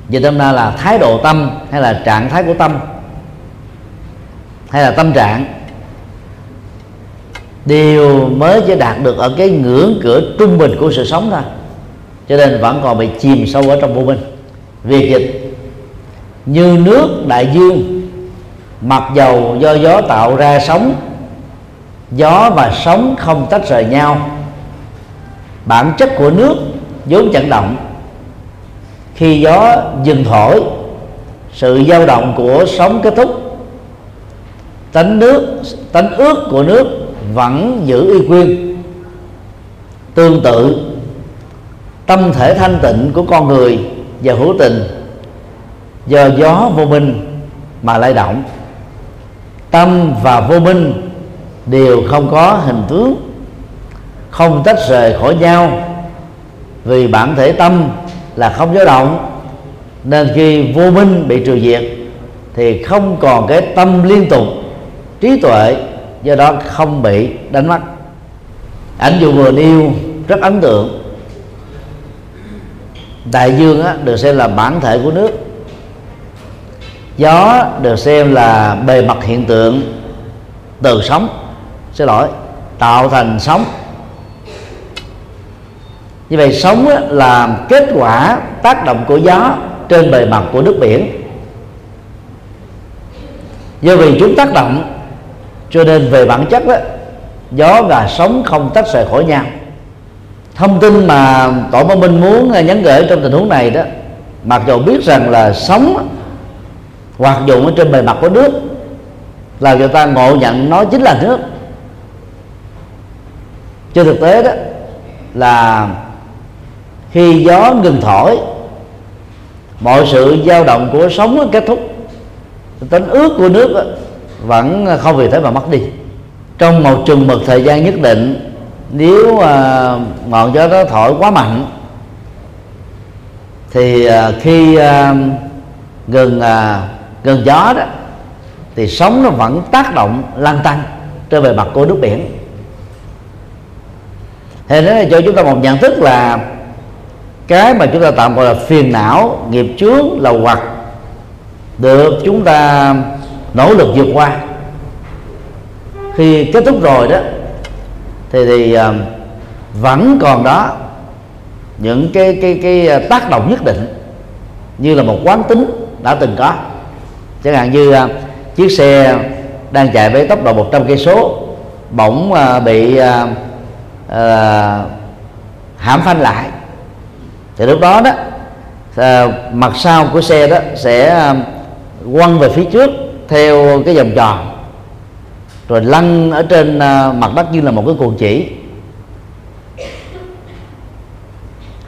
về tâm ra là thái độ tâm hay là trạng thái của tâm? Hay là tâm trạng? Đều mới chỉ đạt được ở cái ngưỡng cửa trung bình của sự sống thôi. Cho nên vẫn còn bị chìm sâu ở trong vô minh. Việc dịch, như nước đại dương, mặc dầu do gió tạo ra sóng, gió và sóng không tách rời nhau, bản chất của nước vốn chẳng động khi gió dừng thổi, sự dao động của sóng kết thúc. Tánh nước, tánh ướt của nước vẫn giữ y nguyên, tương tự. Tâm thể thanh tịnh của con người và hữu tình do gió vô minh mà lay động. Tâm và vô minh đều không có hình tướng, không tách rời khỏi nhau vì bản thể tâm là không dao động. Nên khi vô minh bị trừ diệt thì không còn cái tâm liên tục trí tuệ do đó không bị đánh mất. Ảnh dụ vừa nêu rất ấn tượng. Đại dương á, được xem là bản thể của nước. Gió được xem là bề mặt hiện tượng từ sóng xin lỗi tạo thành sóng như vậy sóng là kết quả tác động của gió trên bề mặt của nước biển. Do vì chúng tác động, cho nên về bản chất đó gió và sóng không tách rời khỏi nhau. Thông tin mà tổ văn minh muốn à, nhắn gửi trong tình huống này đó, mặc dù biết rằng là sóng hoạt dụng ở trên bề mặt của nước, là người ta ngộ nhận nó chính là nước. Trên thực tế đó, là khi gió ngừng thổi mọi sự dao động của sóng kết thúc. Tính ướt của nước vẫn không vì thế mà mất đi. Trong một chừng mực thời gian nhất định nếu uh, ngọn gió đó thổi quá mạnh thì uh, khi uh, gần uh, gần gió đó thì sóng nó vẫn tác động lan tăng trên bề mặt của nước biển. Thì nó cho chúng ta một nhận thức là cái mà chúng ta tạm gọi là phiền não nghiệp chướng là hoặc được chúng ta nỗ lực vượt qua. Khi kết thúc rồi đó thì thì uh, vẫn còn đó những cái cái cái à, tác động nhất định như là một quán tính đã từng có. Chẳng hạn như uh, chiếc xe đang chạy với tốc độ 100 cây số bỗng uh, bị uh, uh, hãm phanh lại thì lúc đó đó à, mặt sau của xe đó sẽ à, quăng về phía trước theo cái vòng tròn. Rồi lăn ở trên à, mặt đất như là một cái cuồng chỉ.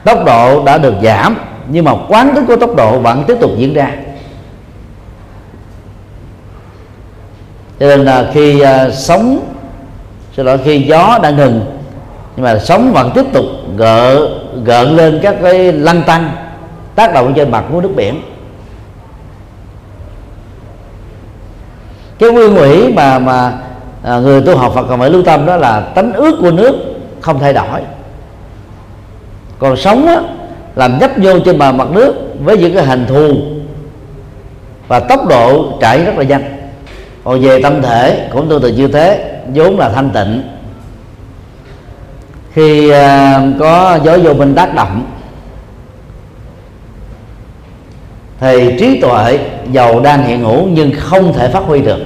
Tốc độ đã được giảm nhưng mà quán tính của tốc độ vẫn tiếp tục diễn ra. Cho nên là khi à, sóng sau đó khi gió đã ngừng nhưng mà sóng vẫn tiếp tục gợ gợn lên các cái lăn tăng tác động trên mặt của nước biển. Cái nguyên ủy mà mà à, người tu học Phật còn phải lưu tâm đó là tánh ước của nước không thay đổi. Còn sống á, làm nhấp vô trên bề mặt nước với những cái hình thù và tốc độ chảy rất là nhanh. Còn về tâm thể cũng tương tự như thế vốn là thanh tịnh khi à, có gió vô minh tác động. Thì trí tuệ giàu đang hiện hữu nhưng không thể phát huy được.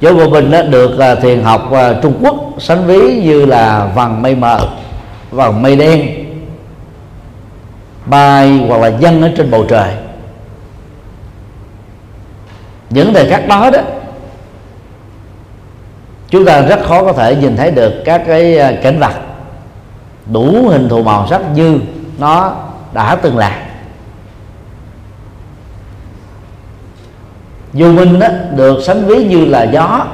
Gió vô minh đó được à, thiền học à, Trung Quốc sánh ví như là vầng mây mờ vầng mây đen, bay hoặc là dân ở trên bầu trời. Những thời khắc đó đó chúng ta rất khó có thể nhìn thấy được các cái ờ, cảnh vật đủ hình thù màu sắc như nó đã từng là. Vô minh đó, được sánh ví như là gió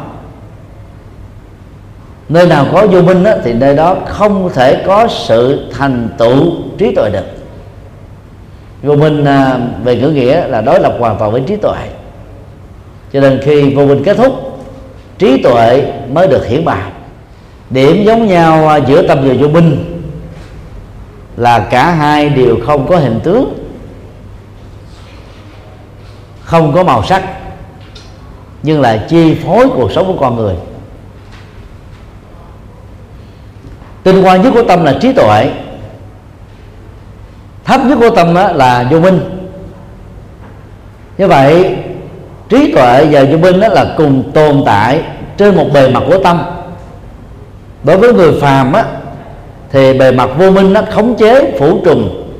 nơi nào có vô minh đó, thì nơi đó không thể có sự thành tựu trí tuệ được. Vô minh à, về ngữ nghĩa là đối lập hoàn toàn với trí tuệ. Cho nên khi vô minh kết thúc trí tuệ mới được hiển bày điểm giống nhau à, giữa tâm và vô minh là cả hai đều không có hình tướng, không có màu sắc, nhưng là chi phối cuộc sống của con người. Tinh hoa nhất của tâm là trí tuệ, thấp nhất của tâm là vô minh. Như vậy, trí tuệ và vô minh đó là cùng tồn tại trên một bề mặt của tâm. Đối với người phàm á thì bề mặt vô minh nó khống chế phủ trùng.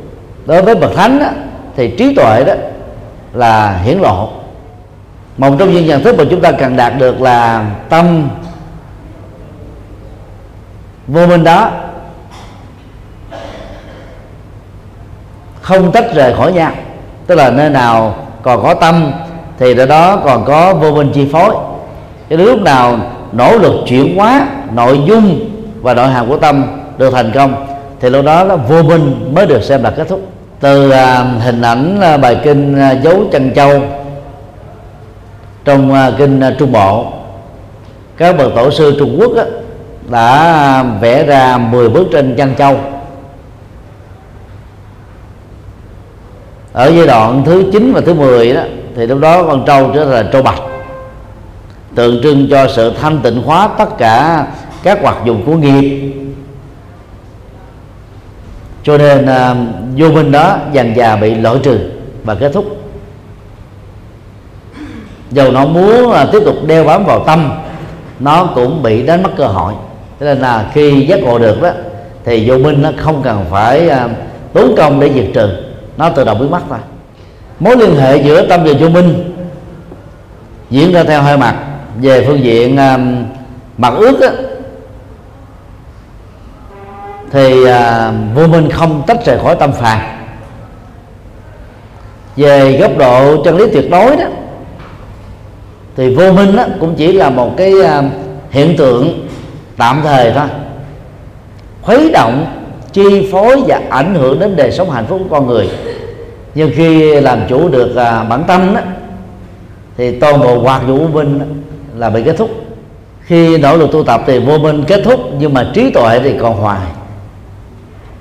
Đối với bậc thánh á, thì trí tuệ đó là hiển lộ. Một trong những nhận thức mà chúng ta cần đạt được là tâm vô minh đó không tách rời khỏi nhau. Tức là nơi nào còn có tâm thì ở đó còn có vô minh chi phối cho đến lúc nào nỗ lực chuyển hóa nội dung và nội hàm của tâm được thành công thì lúc đó là vô minh mới được xem là kết thúc. Từ à, hình ảnh à, bài kinh à, dấu chân châu trong à, kinh à, trung bộ các bậc tổ sư trung quốc á, đã vẽ ra 10 bức tranh chân châu. Ở giai đoạn thứ 9 và thứ 10 đó thì lúc đó con trâu trở thành trâu bạch tượng trưng cho sự thanh tịnh hóa tất cả các hoạt dụng của nghiệp. Cho nên uh, vô minh đó dần dà bị loại trừ và kết thúc. Dầu nó muốn uh, tiếp tục đeo bám vào tâm nó cũng bị đánh mất cơ hội. Cho nên là khi giác ngộ được đó thì vô minh nó không cần phải uh, tốn công để diệt trừ. Nó tự động biến mất thôi. Mối liên hệ giữa tâm và vô minh diễn ra theo hai mặt về phương diện uh, mặt ước á, thì uh, vô minh không tách rời khỏi tâm phàm. Về góc độ chân lý tuyệt đối đó thì vô minh đó cũng chỉ là một cái uh, hiện tượng tạm thời thôi. Khuấy động chi phối và ảnh hưởng đến đời sống hạnh phúc của con người. Nhưng khi làm chủ được à, bản tâm đó, thì toàn bộ hoạt vụ vô minh là bị kết thúc. Khi nỗ lực tu tập thì vô minh kết thúc, nhưng mà trí tuệ thì còn hoài.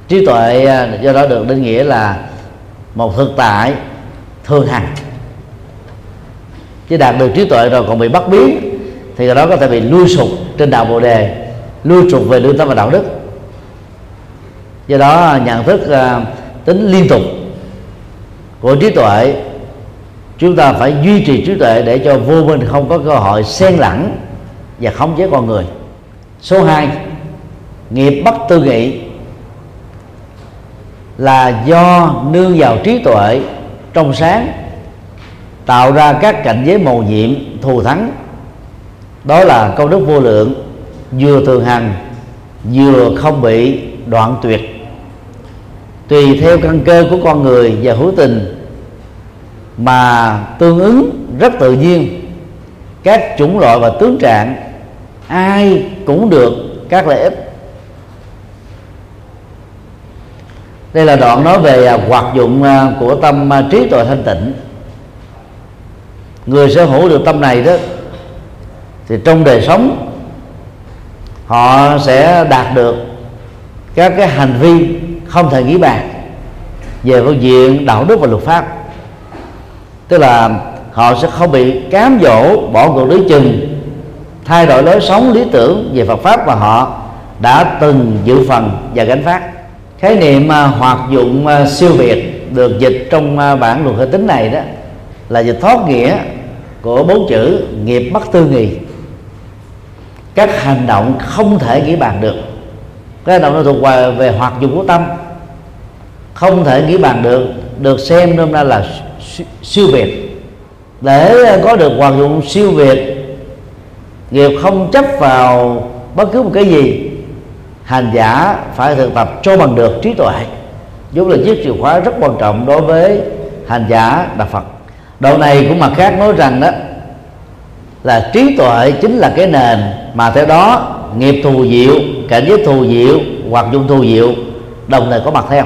Trí tuệ à, do đó được định nghĩa là một thực tại thường hằng. Chứ đạt được trí tuệ rồi còn bị bắt biến, thì cái đó có thể bị lui sụp trên đạo bồ đề, lui sụp về lương tâm và đạo đức. Do đó à, nhận thức à, tính liên tục của trí tuệ chúng ta phải duy trì trí tuệ để cho vô minh không có cơ hội xen lẫn và khống chế con người. Số 2 nghiệp bất tư nghị là do nương vào trí tuệ trong sáng, tạo ra các cảnh giới màu nhiệm, thù thắng. Đó là công đức vô lượng, vừa thường hằng vừa không bị đoạn tuyệt. Tùy theo căn cơ của con người và hữu tình mà tương ứng rất tự nhiên. Các chủng loại và tướng trạng ai cũng được các lợi ích. Đây là đoạn nói về à, hoạt dụng à, của tâm à, trí tuệ thanh tịnh. Người sở hữu được tâm này đó, thì trong đời sống, họ sẽ đạt được các cái hành vi không thể nghĩ bàn về phương diện đạo đức và luật pháp tức là họ sẽ không bị cám dỗ, bỏ cuộc đối chừng, thay đổi lối sống, lý tưởng về Phật pháp và họ đã từng dự phần và gánh phát khái niệm à, hoạt dụng à, siêu việt được dịch trong à, bản luật hệ tính này đó là dịch thoát nghĩa của bốn chữ nghiệp bất tư nghị các hành động không thể nghĩ bàn được. Cái hành động nó thuộc về hoạt dụng của tâm. Không thể nghĩ bàn được được xem nôm na là siêu việt. Để ờ, có được hoạt dụng siêu việt, nghiệp không chấp vào bất cứ một cái gì hành giả phải thực tập cho bằng được trí tuệ. Vốn là chiếc chìa khóa rất quan trọng đối với hành giả đạo Phật. Độ này cũng mặt khác nói rằng đó, là trí tuệ chính là cái nền mà theo đó nghiệp thù diệu, cảnh giới thù diệu hoặc dụng thù diệu, đồng thời có mặt theo.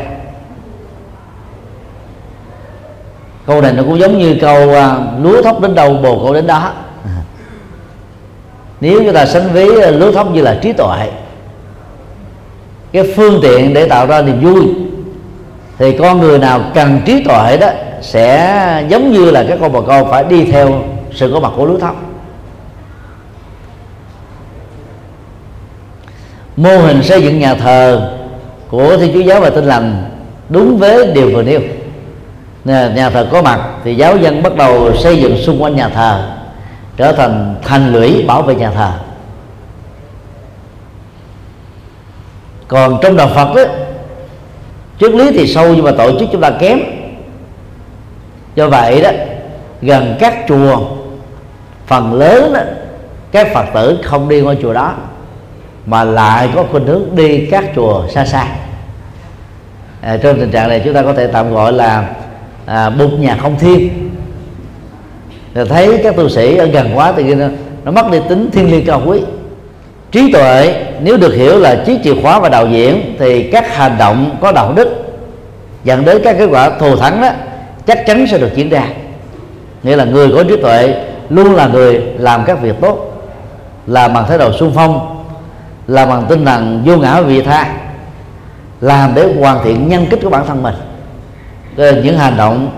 Câu này nó cũng giống như câu uh, lúa thóc đến đâu bồ câu đến đó. Nếu chúng ta sánh ví à, lúa thóc như là trí tuệ cái phương tiện để tạo ra niềm vui thì con người nào cần trí tuệ đó sẽ giống như là các con bồ câu phải đi theo sự có mặt của lúa thóc. Mô hình xây dựng nhà thờ của thiên chúa giáo và tinh lành đúng với điều vừa nêu nhà thờ có mặt thì giáo dân bắt đầu xây dựng xung quanh nhà thờ trở thành thành lũy bảo vệ nhà thờ. Còn trong đạo Phật đó triết lý thì sâu nhưng mà tổ chức chúng ta kém. Do vậy đó gần các chùa phần lớn đó, các phật tử không đi ngôi chùa đó mà lại có khuynh hướng đi các chùa xa xa. À, trong tình trạng này chúng ta có thể tạm gọi là à, bụt nhà không thiên. Rồi thấy các tu sĩ ở gần quá thì nó, nó mất đi tính thiên liêng cao quý. Trí tuệ nếu được hiểu là chiếc chìa khóa và đạo diễn thì các hành động có đạo đức dẫn đến các kết quả thù thắng đó chắc chắn sẽ được diễn ra. Nghĩa là người có trí tuệ luôn là người làm các việc tốt làm bằng thái độ sung phong làm bằng tinh thần vô ngã vị tha làm để hoàn thiện nhân cách của bản thân mình. Ờ, những hành động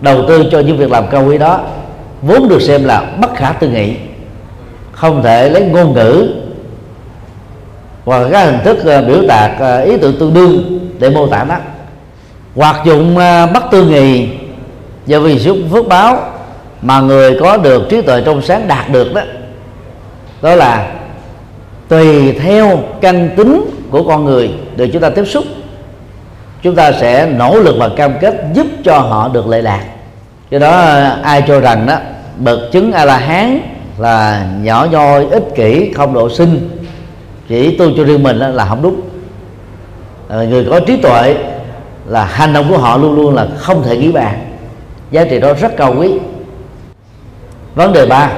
đầu tư cho những việc làm cao quý đó vốn được xem là bất khả tư nghị, không thể lấy ngôn ngữ hoặc các hình thức ờ, biểu đạt ờ, ý tưởng tương đương để mô tả nó. Hoặc dụng bất tư nghị do vì sự phước báo mà người có được trí tuệ trong sáng đạt được đó đó là tùy theo căn tính của con người được chúng ta tiếp xúc chúng ta sẽ nỗ lực và cam kết giúp cho họ được lệ lạc. Do đó ai cho rằng đó bậc chứng a la hán là nhỏ nhoi ích kỷ không độ sinh chỉ tu cho riêng mình là không đúng. Ờ, người có trí tuệ là hành động của họ luôn luôn là không thể nghĩ bàn. Giá trị đó rất cao quý. Vấn đề ba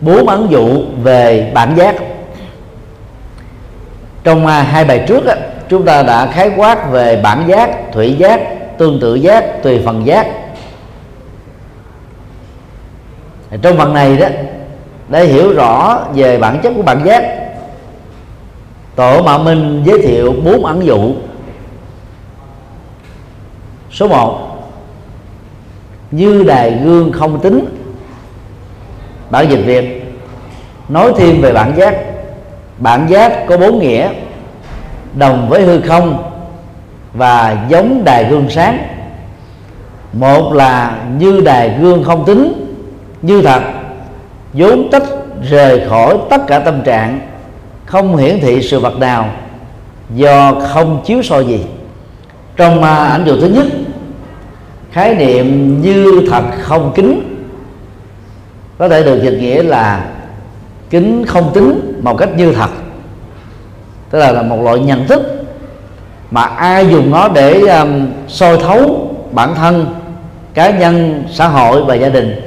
bốn ấn dụ về bản giác. Trong à, hai bài trước á, chúng ta đã khái quát về bản giác, thủy giác, tương tự giác, tùy phần giác. Trong phần này đó, để hiểu rõ về bản chất của bản giác, tổ mạ minh giới thiệu bốn ẩn dụ. Số 1 như đài gương không tính. Bản dịch việt, nói thêm về bản giác. Bản giác có bốn nghĩa đồng với hư không và giống đài gương sáng. Một là như đài gương không tính, như thật, vốn tách rời khỏi tất cả tâm trạng, không hiển thị sự vật nào, do không chiếu soi gì. Trong à, ảnh dụ thứ nhất, khái niệm như thật không kính có thể được dịch nghĩa là kính không tính một cách như thật tức là, là một loại nhận thức mà ai dùng nó để um, soi thấu bản thân cá nhân xã hội và gia đình.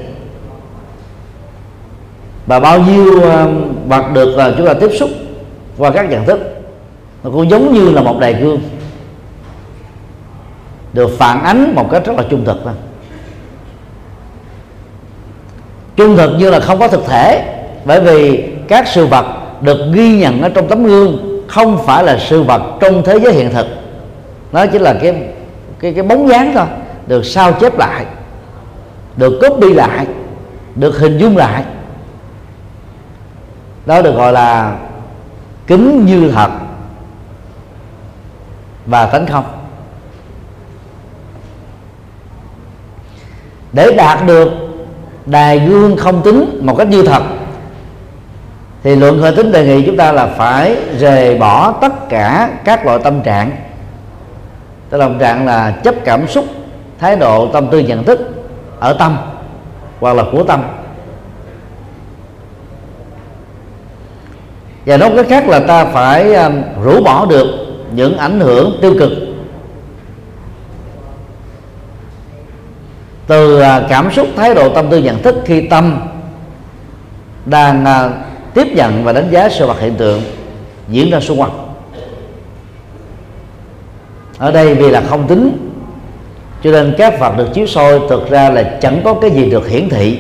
Và bao nhiêu um, vật được uh, chúng ta tiếp xúc qua các nhận thức nó cũng giống như là một đài gương được phản ánh một cách rất là trung thực thôi. Trung thực như là không có thực thể bởi vì các sự vật được ghi nhận ở trong tấm gương không phải là sự vật trong thế giới hiện thực. Nó chỉ là cái cái cái bóng dáng thôi, được sao chép lại, được copy lại, được hình dung lại. Đó được gọi là kính như thật và tánh không. Để đạt được đài gương không tính một cách như thật thì luận hơi tính đề nghị chúng ta là phải rời bỏ tất cả các loại tâm trạng. Tức là tâm trạng là chấp cảm xúc thái độ tâm tư nhận thức ở tâm hoặc là của tâm. Và nói cách khác là ta phải um, rũ bỏ được những ảnh hưởng tiêu cực. Từ à, cảm xúc thái độ tâm tư nhận thức khi tâm đang à, tiếp nhận và đánh giá sự vật hiện tượng diễn ra xung quanh. Ở đây vì là không tính, cho nên các vật được chiếu soi thực ra là chẳng có cái gì được hiển thị.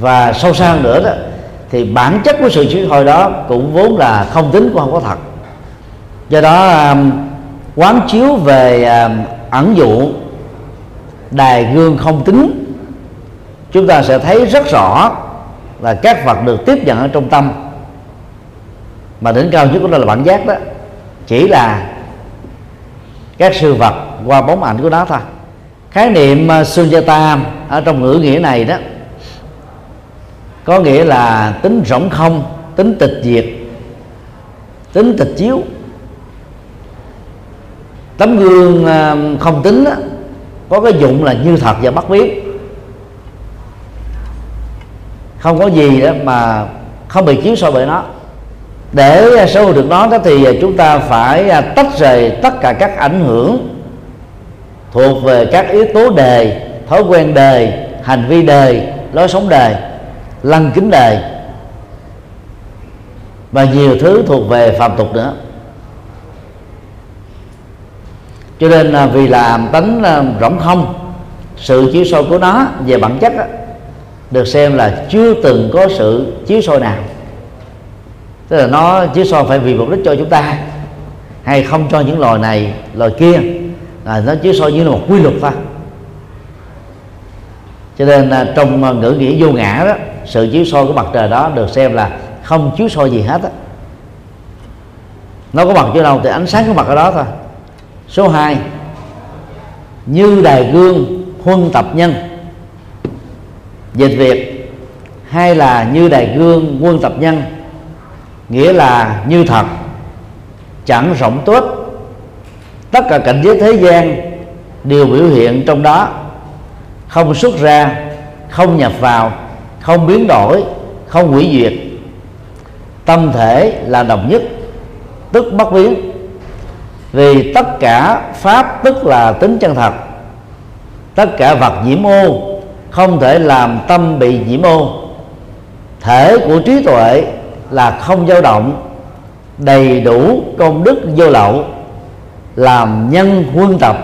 Và sâu xa nữa đó, thì bản chất của sự chiếu soi đó cũng vốn là không tính cũng không có thật. Do đó um, quán chiếu về um, ẩn dụ, đài gương không tính, chúng ta sẽ thấy rất rõ là các vật được tiếp nhận ở trong tâm. Mà đỉnh cao nhất của nó là bản giác đó. Chỉ là các sự vật qua bóng ảnh của nó thôi. Khái niệm à, Sunyata ở trong ngữ nghĩa này đó có nghĩa là tính rỗng không tính tịch diệt tính tịch chiếu. Tấm gương à, không tính đó, có cái dụng là như thật và bắt biến không có gì đó mà không bị chiếu soi bởi nó. Để à, sở hữu được nó đó thì à, chúng ta phải à, tách rời tất cả các ảnh hưởng thuộc về các yếu tố đề thói quen đề hành vi đề lối sống đề lăng kính đề và nhiều thứ thuộc về phạm tục nữa. Cho nên là vì làm tánh rỗng không sự chiếu soi của nó về bản chất đó, được xem là chưa từng có sự chiếu soi nào. Tức là nó chiếu soi phải vì mục đích cho chúng ta hay không cho những loài này, loài kia. Là nó chiếu soi như là một quy luật thôi. Cho nên là trong à, ngữ nghĩa vô ngã đó, sự chiếu soi của mặt trời đó được xem là không chiếu soi gì hết á. Nó có mặt chỗ đâu, thì ánh sáng có mặt ở đó thôi. Số 2 như đài gương huân tập nhân dịch việt hay là như đài gương quân tập nhân, nghĩa là như thật chẳng rộng tốt tất cả cảnh giới thế gian đều biểu hiện trong đó. Không xuất ra, không nhập vào, không biến đổi, không hủy diệt. Tâm thể là đồng nhất, tức bất biến. Vì tất cả pháp tức là tính chân thật, tất cả vật nhiễm ô không thể làm tâm bị nhiễm ô. Thể của trí tuệ là không dao động, đầy đủ công đức vô lậu, làm nhân huân tập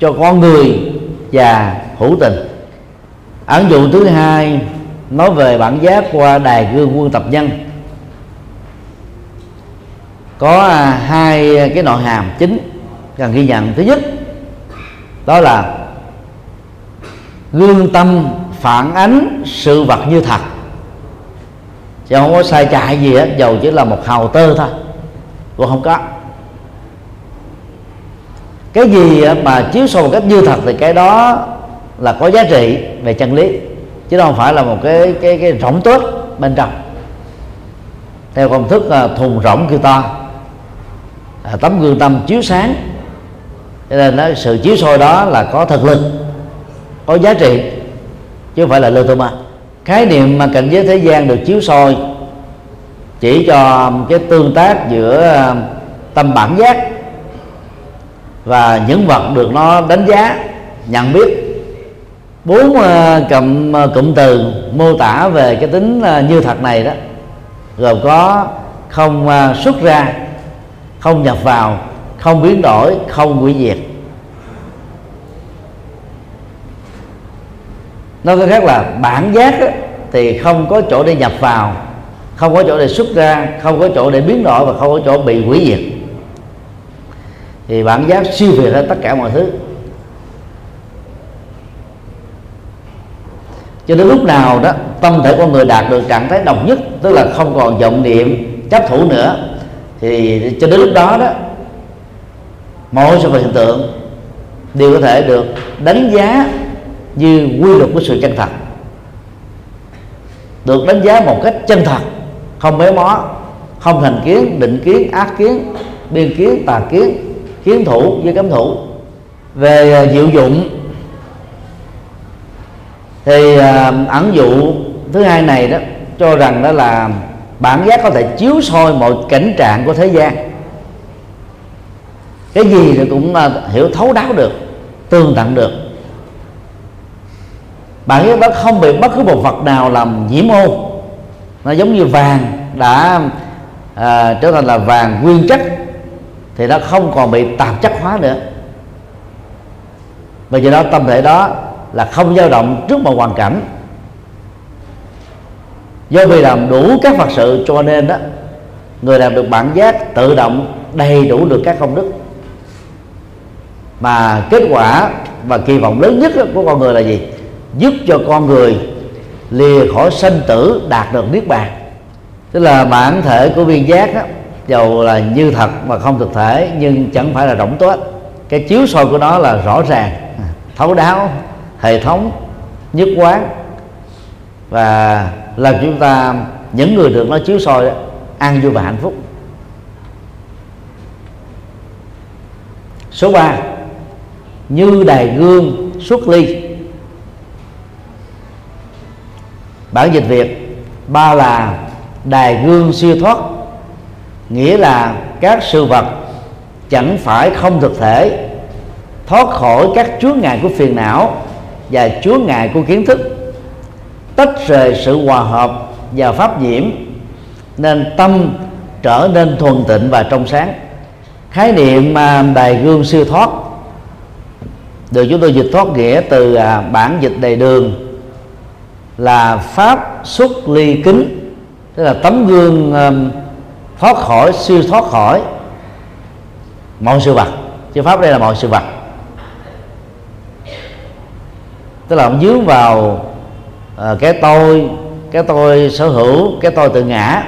cho con người và hữu tình. Ẩn dụ thứ hai nói về bản giác qua đài gương quân tập nhân. Có à, hai cái nội hàm chính cần ghi nhận. Thứ nhất, đó là gương tâm phản ánh sự vật như thật. Chứ không có sai chạy gì hết dầu chỉ là một hào tơ thôi cũng không có. Cái gì mà chiếu soi một cách như thật thì cái đó là có giá trị về chân lý chứ không phải là một cái cái cái rỗng tốt bên trong. Theo công thức à, thùng rỗng kêu to. À, tấm gương tâm chiếu sáng. Cho nên đó, sự chiếu soi đó là có thực lực có giá trị, chứ không phải là lơ tô ma. Khái niệm mà cảnh giới thế gian được chiếu soi chỉ cho cái tương tác giữa à, tâm bản giác và những vật được nó đánh giá, nhận biết. Bốn à, cụm à, cụm từ mô tả về cái tính như thật này đó, gồm có không xuất ra, không nhập vào, không biến đổi, không hủy diệt. Nói cách khác là bản giác á, thì không có chỗ để nhập vào không có chỗ để xuất ra không có chỗ để biến đổi và không có chỗ bị hủy diệt. Thì bản giác siêu việt hết tất cả mọi thứ. Cho đến lúc nào đó tâm thể con người đạt được trạng thái độc nhất tức là không còn vọng niệm chấp thủ nữa thì cho đến lúc đó đó mọi sự hiện tượng đều có thể được đánh giá như quy luật của sự chân thật. Được đánh giá một cách chân thật, không méo mó, không thành kiến, định kiến, ác kiến, biên kiến, tà kiến kiến thủ với cấm thủ. Về à, diệu dụng, thì à, ẩn dụ thứ hai này đó, cho rằng đó là bản giác có thể chiếu soi mọi cảnh trạng của thế gian. Cái gì thì cũng à, hiểu thấu đáo được, tương tận được bản ấy đó không bị bất cứ một vật nào làm nhiễm ô. Nó giống như vàng đã à, trở thành là vàng nguyên chất thì nó không còn bị tạp chất hóa nữa. Và do đó tâm thể đó là không dao động trước mọi hoàn cảnh. Do vì làm đủ các phật sự cho nên đó người làm được bản giác tự động đầy đủ được các công đức. Mà kết quả và kỳ vọng lớn nhất của con người là gì? Giúp cho con người lìa khỏi sanh tử đạt được niết bàn. Tức là bản thể của viên giác đó, dầu là như thật mà không thực thể nhưng chẳng phải là rỗng tuếch. Cái chiếu soi của nó là rõ ràng thấu đáo hệ thống nhất quán. Và làm chúng ta những người được nó chiếu soi đó, an vui và hạnh phúc. Số 3 như đài gương xuất ly. Bản dịch việt, ba là đài gương siêu thoát, nghĩa là các sự vật chẳng phải không thực thể, thoát khỏi các chướng ngại của phiền não và chướng ngại của kiến thức. Tách rời sự hòa hợp và pháp nhiễm nên tâm trở nên thuần tịnh và trong sáng. Khái niệm mà đài gương siêu thoát được chúng tôi dịch thoát nghĩa từ à, bản dịch đầy đường là pháp xuất ly kính tức là tấm gương um, thoát khỏi siêu thoát khỏi mọi sự vật. Chứ pháp đây là mọi sự vật. Tức là ông dướng vào uh, cái tôi cái tôi sở hữu cái tôi tự ngã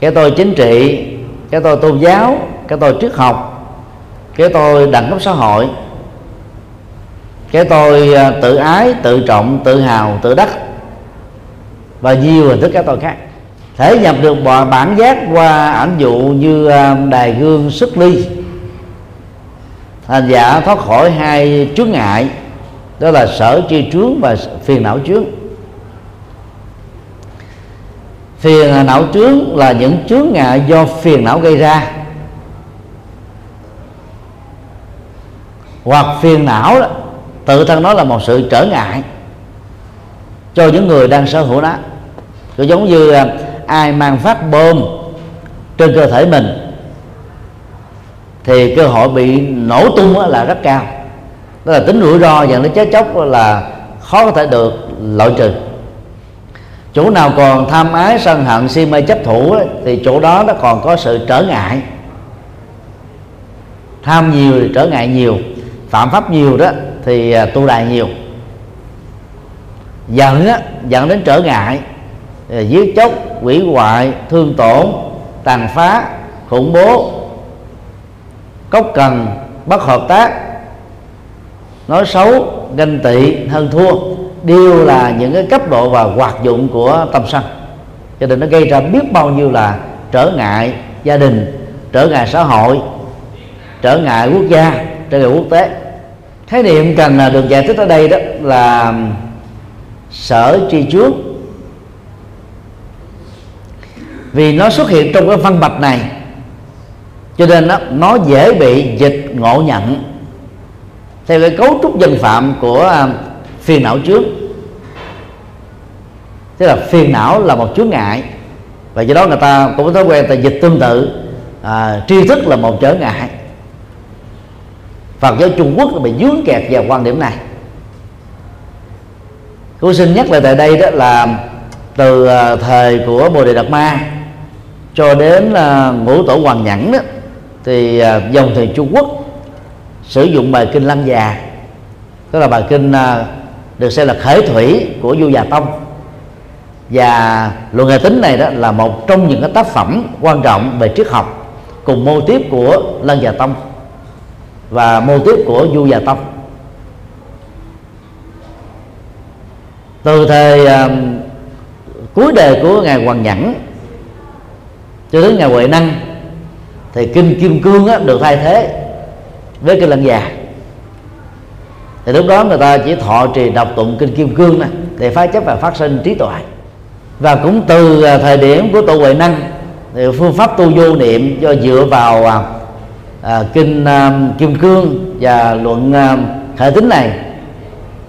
cái tôi chính trị cái tôi tôn giáo cái tôi triết học cái tôi đẳng cấp xã hội cái tôi à, tự ái tự trọng tự hào tự đắc. Và nhiều hình thức các tôi khác. Thể nhập được bản giác qua ảnh dụ như à, đài gương xuất ly. Hành giả thoát khỏi hai chướng ngại đó là sở chi trướng và phiền não trướng phiền não trướng là những chướng ngại do phiền não gây ra. Hoặc phiền não đó, tự thân nó là một sự trở ngại cho những người đang sở hữu nó. Cứ giống như à, ai mang phát bom trên cơ thể mình, thì cơ hội bị nổ tung là rất cao. Đó là tính rủi ro và nó chết chóc là khó có thể được loại trừ. Chỗ nào còn tham ái sân hận, si mê chấp thủ thì chỗ đó nó còn có sự trở ngại. Tham nhiều thì trở ngại nhiều, phạm pháp nhiều đó thì à, tu đài nhiều. Giận á, dẫn đến trở ngại à, giết chóc quỷ hoại thương tổn tàn phá khủng bố cốc cần bất hợp tác nói xấu ganh tị hơn thua đều là những cái cấp độ và hoạt dụng của tâm sân cho nên nó gây ra biết bao nhiêu là trở ngại gia đình trở ngại xã hội trở ngại quốc gia trở ngại quốc tế khái niệm cần được giải thích ở đây đó là sở tri trước vì nó xuất hiện trong cái văn bạch này cho nên nó, nó dễ bị dịch ngộ nhận. Theo cái cấu trúc dân phạm của à, phiền não trước. Tức là phiền não là một chướng ngại. Và do đó người ta cũng có thói quen ta dịch tương tự à, tri thức là một trở ngại. Phật giáo Trung Quốc bị dướng kẹt vào quan điểm này. Tôi xin nhắc lại tại đây đó là từ à, thời của bồ đề đạt ma cho đến là ngũ tổ hoàng nhẫn đó, thì à, dòng thời Trung Quốc sử dụng bài kinh Lăng Già. Tức là bài kinh à, được xem là khởi thủy của Du Già Tông. Và luận hệ tính này đó là một trong những cái tác phẩm quan trọng về triết học cùng mô tiếp của Lăng Già Tông và mô tiếp của Du Già Tông. Từ thời uh, cuối đời của ngài Hoàng Nhẫn cho đến ngài Huệ Năng thì kinh Kim Cương á, được thay thế với kinh Lăng Già. Thì lúc đó người ta chỉ thọ trì đọc tụng kinh Kim Cương này để phá chấp và phát sinh trí tuệ. Và cũng từ à, thời điểm của tổ Huệ Năng thì phương pháp tu vô niệm do dựa vào à, à, kinh à, Kim Cương và luận à, hệ tính này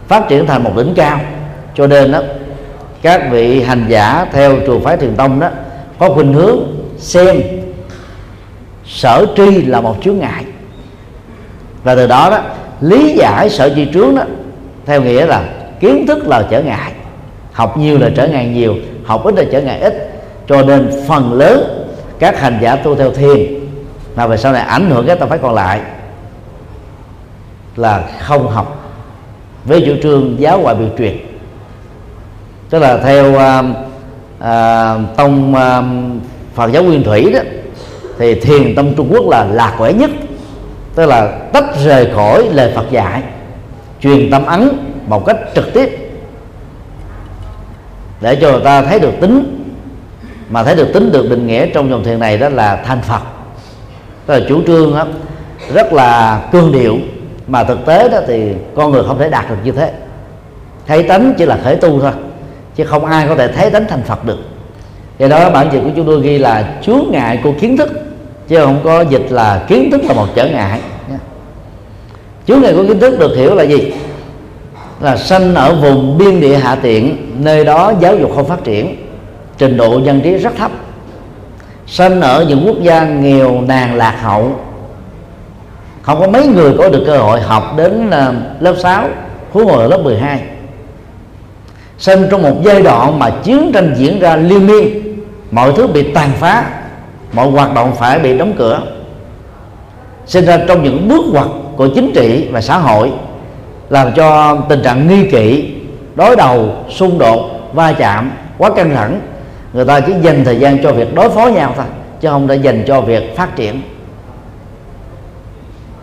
phát triển thành một đỉnh cao. Cho nên đó các vị hành giả theo trường phái thiền tông đó có khuynh hướng xem sở tri là một chướng ngại. Và từ đó đó lý giải sở tri trướng đó theo nghĩa là kiến thức là trở ngại. Học nhiều là trở ngại nhiều học ít là trở ngại ít. Cho nên phần lớn các hành giả tu theo thiền mà về sau này ảnh hưởng các tông phái còn lại là không học với chủ trương giáo ngoại biệt truyền tức là theo uh, uh, tông uh, Phật giáo Nguyên Thủy đó thì thiền tông Trung Quốc là lạc quẻ nhất. Tức là tách rời khỏi lời Phật dạy truyền tâm ấn một cách trực tiếp. Để cho người ta thấy được tính mà thấy được tính được định nghĩa trong dòng thiền này đó là thành Phật tức là chủ trương đó, rất là cương điệu. Mà thực tế đó thì con người không thể đạt được như thế. Thấy tánh chỉ là khởi tu thôi chứ không ai có thể thấy tánh thành Phật được. Do đó bản dịch của chúng tôi ghi là chướng ngại của kiến thức chứ không có dịch là kiến thức là một trở ngại. Chướng ngại của kiến thức được hiểu là gì? Là sanh ở vùng biên địa hạ tiện nơi đó giáo dục không phát triển trình độ dân trí rất thấp sinh ở những quốc gia nghèo nàn lạc hậu. Không có mấy người có được cơ hội học đến ờ, lớp 6 huống hồ lớp 12 sinh trong một giai đoạn mà chiến tranh diễn ra liên miên, mọi thứ bị tàn phá, mọi hoạt động phải bị đóng cửa, sinh ra trong những bước ngoặt của chính trị và xã hội, làm cho tình trạng nghi kỵ, đối đầu, xung đột, va chạm quá căng thẳng người ta chỉ dành thời gian cho việc đối phó nhau thôi chứ không đã dành cho việc phát triển.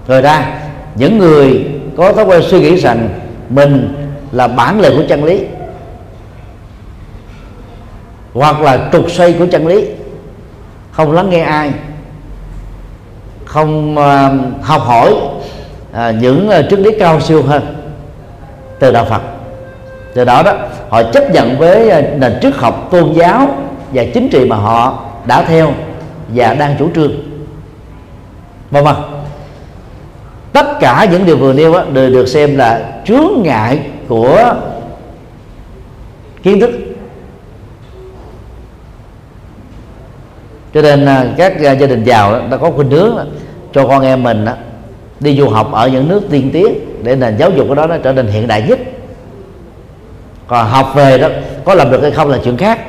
Rồi ra những người có thói quen suy nghĩ rằng mình là bản lề của chân lý hoặc là trục xoay của chân lý không lắng nghe ai không uh, học hỏi uh, những uh, triết lý cao siêu hơn từ đạo Phật từ đó đó họ chấp nhận với ờ, nền triết học tôn giáo và chính trị mà họ đã theo và đang chủ trương. Vâng vâng. Tất cả những điều vừa nêu đó, đều được xem là chướng ngại của kiến thức. Cho nên ờ, các ờ, gia đình giàu đã có khuynh hướng cho con em mình đi du học ở những nước tiên tiến để nền giáo dục của đó nó trở nên hiện đại nhất còn học về đó, có làm được hay không là chuyện khác.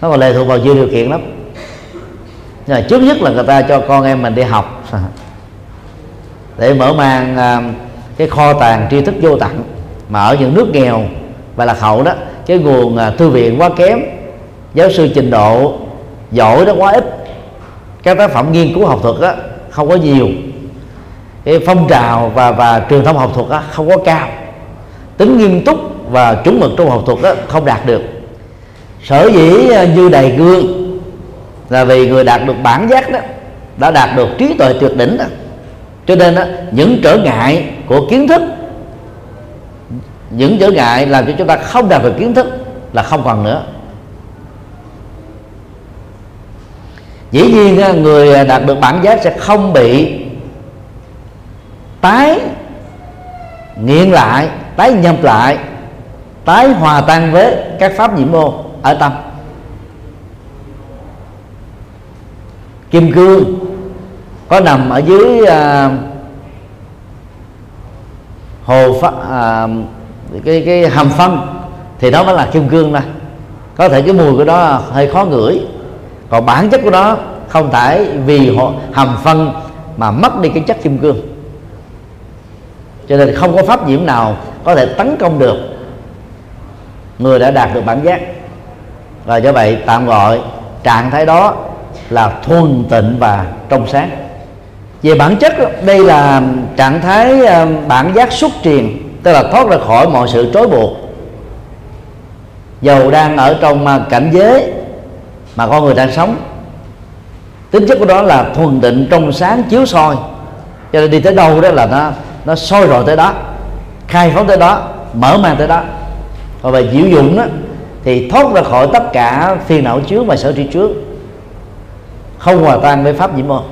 Nó còn lệ thuộc vào nhiều điều kiện lắm. Nhưng mà trước nhất là người ta cho con em mình đi học. <laughs> Để mở mang à, cái kho tàng tri thức vô tận. Mà ở những nước nghèo và lạc hậu đó, cái nguồn à, thư viện quá kém, giáo sư trình độ giỏi đó quá ít. Các tác phẩm nghiên cứu học thuật đó không có nhiều. Cái phong trào và và truyền thông học thuật đó không có cao. Tính nghiêm túc và chuẩn mực trong học thuật đó không đạt được. Sở dĩ à, như đầy gương là vì người đạt được bản giác đó đã đạt được trí tuệ tuyệt đỉnh đó. Cho nên đó, những trở ngại của kiến thức những trở ngại làm cho chúng ta không đạt được kiến thức là không còn nữa. Dĩ nhiên người à, đạt được bản giác sẽ không bị tái nghiện lại tái nhập lại tái hòa tan với các pháp nhiễm mô ở tâm. Kim cương có nằm ở dưới à, hồ pháp, à, cái cái hầm phân thì đó mới là kim cương này có thể cái mùi của đó hơi khó ngửi còn bản chất của nó không thể vì họ hầm phân mà mất đi cái chất kim cương. Cho nên không có pháp nhiễm nào có thể tấn công được người đã đạt được bản giác. Và do vậy, tạm gọi trạng thái đó là thuần tịnh và trong sáng. Về bản chất, đây là trạng thái ờ, bản giác xuất truyền, tức là thoát ra khỏi mọi sự trói buộc. Dầu đang ở trong ờ, cảnh giới mà con người đang sống. Tính chất của đó là thuần định trong sáng, chiếu soi. Cho nên đi tới đâu đó là nó nó soi rồi tới đó, khai phóng tới đó, mở mang tới đó và về diệu dụng đó, thì thoát ra khỏi tất cả phiền não trước và sở tri trước. Không hòa tan với pháp nhiễm môn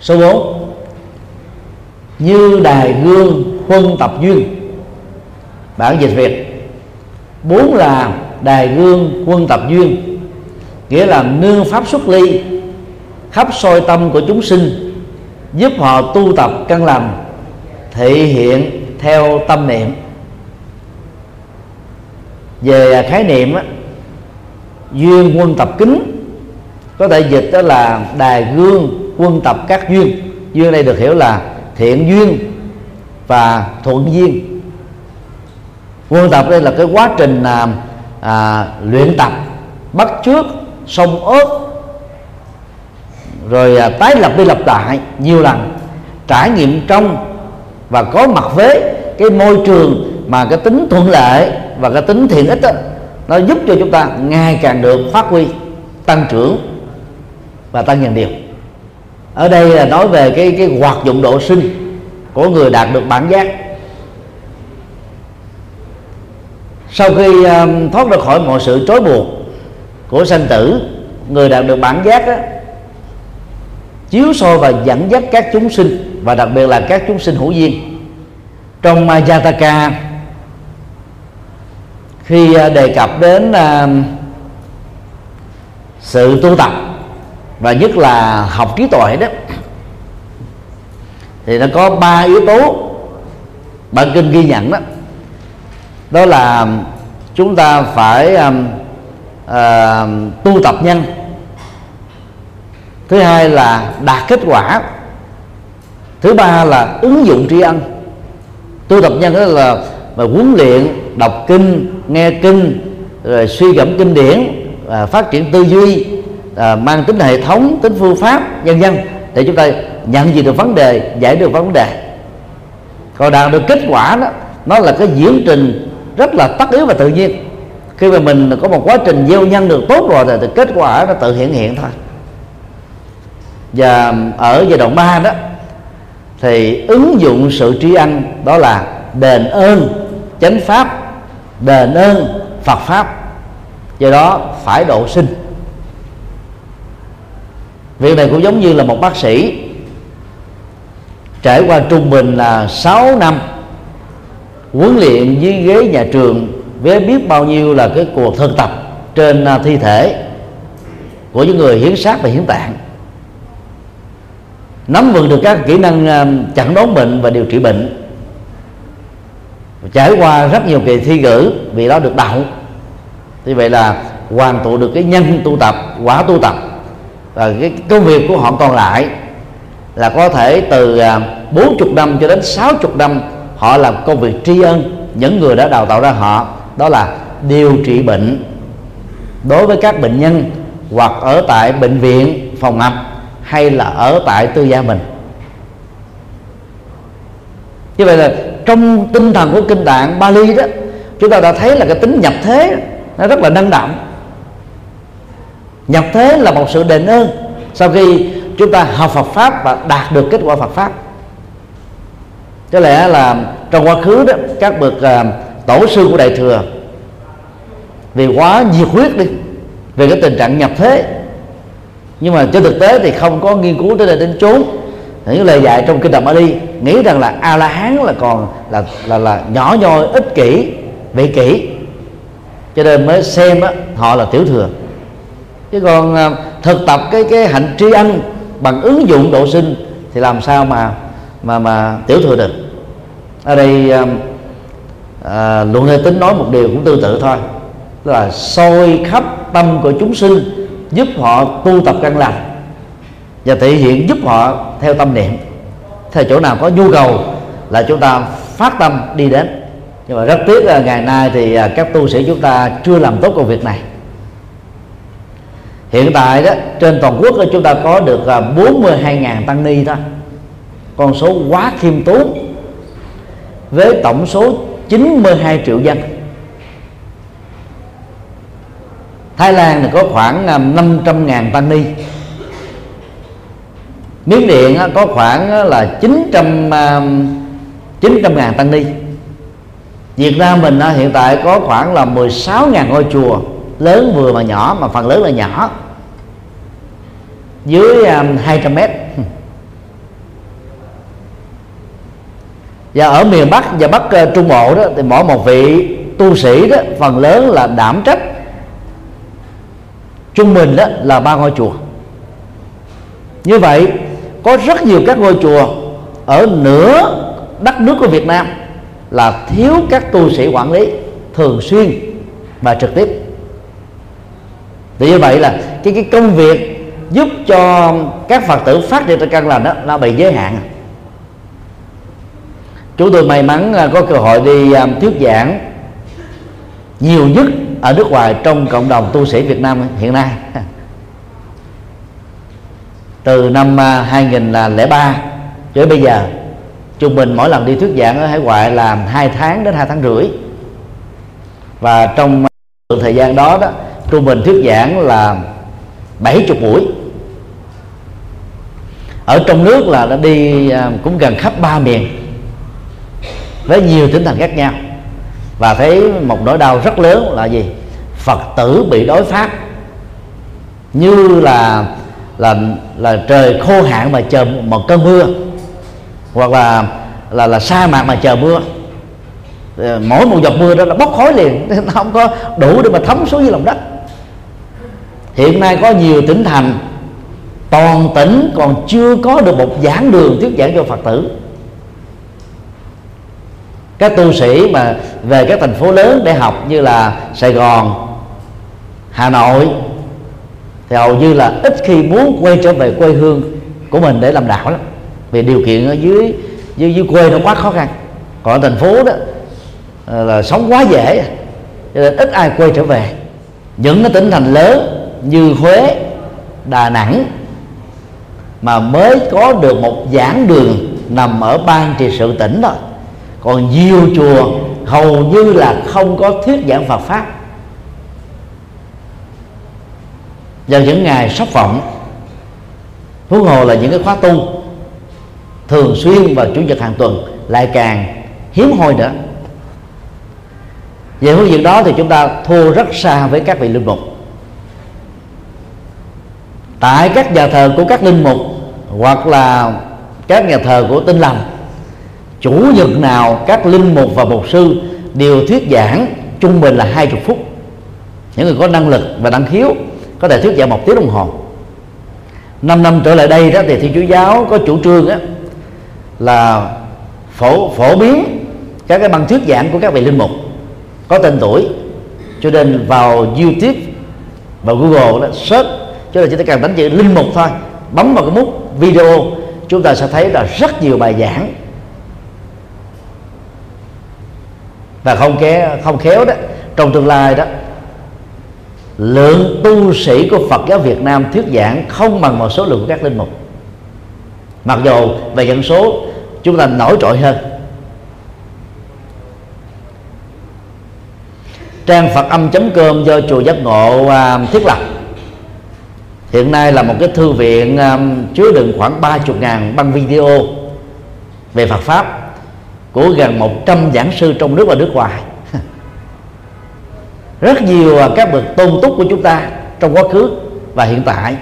số 4 như đài gương huân tập duyên. Bản dịch việt. Bốn là đài gương quân tập duyên, nghĩa là nương pháp xuất ly, khắp soi tâm của chúng sinh, giúp họ tu tập căn lành, thể hiện theo tâm niệm về à, khái niệm á, duyên quân tập kính có thể dịch đó là đài gương quân tập các duyên. Duyên đây được hiểu là thiện duyên và thuận duyên. Quân tập đây là cái quá trình à, à, luyện tập bắt trước sông ớt rồi à, tái lập đi lập lại nhiều lần trải nghiệm trong và có mặt với cái môi trường mà cái tính thuận lợi và cái tính thiện ích đó, nó giúp cho chúng ta ngày càng được phát huy tăng trưởng và tăng dần điều ở đây là nói về cái cái hoạt dụng độ sinh của người đạt được bản giác. Sau khi um, thoát ra khỏi mọi sự trói buộc của sanh tử người đạt được bản giác đó chiếu soi và dẫn dắt các chúng sinh và đặc biệt là các chúng sinh hữu duyên. Trong uh, Jataka khi à, đề cập đến à, sự tu tập và nhất là học trí tuệ đó thì nó có ba yếu tố bản kinh ghi nhận đó. Đó là chúng ta phải um, uh, tu tập nhân. Thứ hai là đạt kết quả. Thứ ba là ứng dụng tri ân. Tu tập nhân đó là mà huấn luyện đọc kinh nghe kinh rồi suy gẫm kinh điển và phát triển tư duy à, mang tính hệ thống tính phương pháp nhân dân để chúng ta nhận diện được vấn đề giải được vấn đề. Còn đạt được kết quả đó nó là cái diễn trình rất là tất yếu và tự nhiên. Khi mà mình có một quá trình gieo nhân được tốt rồi thì kết quả nó tự hiện hiện thôi. Và ở giai đoạn 3 đó thì ứng dụng sự tri ân đó là đền ơn chánh pháp đền ơn, phật pháp. Do đó phải độ sinh. Việc này cũng giống như là một bác sĩ. Trải qua trung bình là 6 năm, huấn luyện dưới ghế nhà trường với biết bao nhiêu là cái cuộc thực tập trên à, thi thể của những người hiến sát và hiến tạng. Nắm vững được các kỹ năng à, chẩn đoán bệnh và điều trị bệnh trải qua rất nhiều kỳ thi cử, vì đó được đậu. Như vậy là hoàn tụ được cái nhân tu tập, quả tu tập. Và cái công việc của họ còn lại là có thể từ à, 40 năm cho đến 60 năm, họ làm công việc tri ân. Những người đã đào tạo ra họ, đó là điều trị bệnh đối với các bệnh nhân hoặc ở tại bệnh viện, phòng ngập hay là ở tại tư gia mình. Như vậy là trong tinh thần của kinh tạng Bali đó chúng ta đã thấy là cái tính nhập thế nó rất là năng động nhập thế là một sự đền ơn sau khi chúng ta học Phật pháp và đạt được kết quả Phật pháp. Có lẽ là trong quá khứ đó các bậc uh, tổ sư của đại thừa vì quá nhiệt huyết đi về cái tình trạng nhập thế. Nhưng mà trên thực tế thì không có nghiên cứu tới đây đến chốn những lời dạy trong kinh Đàm đi nghĩ rằng là a la hán là còn là là là nhỏ nhoi ích kỷ vị kỷ. Cho nên mới xem á, họ là tiểu thừa. Chứ còn à, thực tập cái cái hạnh tri ân bằng ứng dụng độ sinh thì làm sao mà mà mà tiểu thừa được? Ở đây à, à, luận hệ tính nói một điều cũng tương tự thôi. Là soi khắp tâm của chúng sinh giúp họ tu tập căn lành và thể hiện giúp họ theo tâm niệm. Theo chỗ nào có nhu cầu là chúng ta phát tâm đi đến. Nhưng mà rất tiếc là ngày nay thì à, các tu sĩ chúng ta chưa làm tốt công việc này. Hiện tại đó, trên toàn quốc chúng ta có được à, 42.000 tăng ni thôi. Con số quá khiêm tốn, với tổng số 92 triệu dân. Thái Lan thì có khoảng à, 500.000 tăng ni. Miến Điện có khoảng là 900 900 à, ngàn tăng ni. Việt Nam mình hiện tại có khoảng là 16 ngàn ngôi chùa, lớn vừa mà nhỏ mà phần lớn là nhỏ. Dưới à, 200 mét. Và ở miền Bắc và Bắc à, Trung Bộ đó, thì mỗi một vị tu sĩ đó, phần lớn là đảm trách trung bình đó là ba ngôi chùa. Như vậy có rất nhiều các ngôi chùa ở nửa đất nước của Việt Nam là thiếu các tu sĩ quản lý thường xuyên và trực tiếp. Thì như vậy là cái cái công việc giúp cho các phật tử phát triển trên căn lành đó, nó bị giới hạn. Chúng tôi may mắn có cơ hội đi à, thuyết giảng nhiều nhất ở nước ngoài trong cộng đồng tu sĩ Việt Nam hiện nay từ năm 2003 cho đến bây giờ, trung bình mỗi lần đi thuyết giảng ở hải ngoại là hai tháng đến hai tháng rưỡi. Và trong thời gian đó đó, trung bình thuyết giảng là 70 buổi. Ở trong nước là đã đi à, cũng gần khắp ba miền, với nhiều tỉnh thành khác nhau. Và thấy một nỗi đau rất lớn là gì? Phật tử bị đối pháp. Như là là là trời khô hạn mà chờ một cơn mưa, hoặc là là là sa mạc mà chờ mưa. Ờ, mỗi một giọt mưa đó là bốc khói liền, <laughs> nó không có đủ để mà thấm xuống dưới lòng đất. Hiện nay có nhiều tỉnh thành, toàn tỉnh còn chưa có được một giảng đường thuyết giảng cho phật tử. Các tu sĩ mà về các thành phố lớn để học như là sài gòn, hà nội thì hầu như là ít khi muốn quay trở về quê hương của mình để làm đạo lắm. Vì điều kiện ở dưới dưới, dưới quê nó quá khó khăn. Còn ở thành phố đó ờ, là sống quá dễ. Cho nên ít ai quay trở về. Những cái tỉnh thành lớn như Huế, Đà Nẵng mà mới có được một giảng đường nằm ở ban trị sự tỉnh thôi. Còn nhiều chùa hầu như là không có thuyết giảng Phật pháp. Vào những ngày sốc vọng huống hồ là những cái khóa tu thường xuyên vào chủ nhật hàng tuần, lại càng hiếm hoi nữa. Về phương diện đó thì chúng ta thua rất xa với các vị linh mục. Tại các nhà thờ của các linh mục hoặc là các nhà thờ của tinh lành, chủ nhật nào các linh mục và mục sư đều thuyết giảng trung bình là hai chục phút. Những người có năng lực và năng khiếu có thể thuyết giảng một tiếng đồng hồ. Năm năm trở lại đây đó thì thiên chúa giáo có chủ trương á, là phổ phổ biến các cái băng thuyết giảng của các vị linh mục có tên tuổi. Cho nên vào youtube và google đó search cho nên chỉ cần đánh chữ linh mục thôi bấm vào cái nút video chúng ta sẽ thấy là rất nhiều bài giảng. Và không ké không khéo đó trong tương lai đó lượng tu sĩ của Phật giáo Việt Nam thuyết giảng không bằng một số lượng của các linh mục. Mặc dù về dân số, chúng ta nổi trội hơn. Trang phật âm com do chùa giác ngộ à, thiết lập. Hiện nay là một cái thư viện à, chứa đựng khoảng 30 ngàn băng video về Phật pháp của gần 100 giảng sư trong nước và nước ngoài rất nhiều à, các bậc tôn túc của chúng ta trong quá khứ và hiện tại.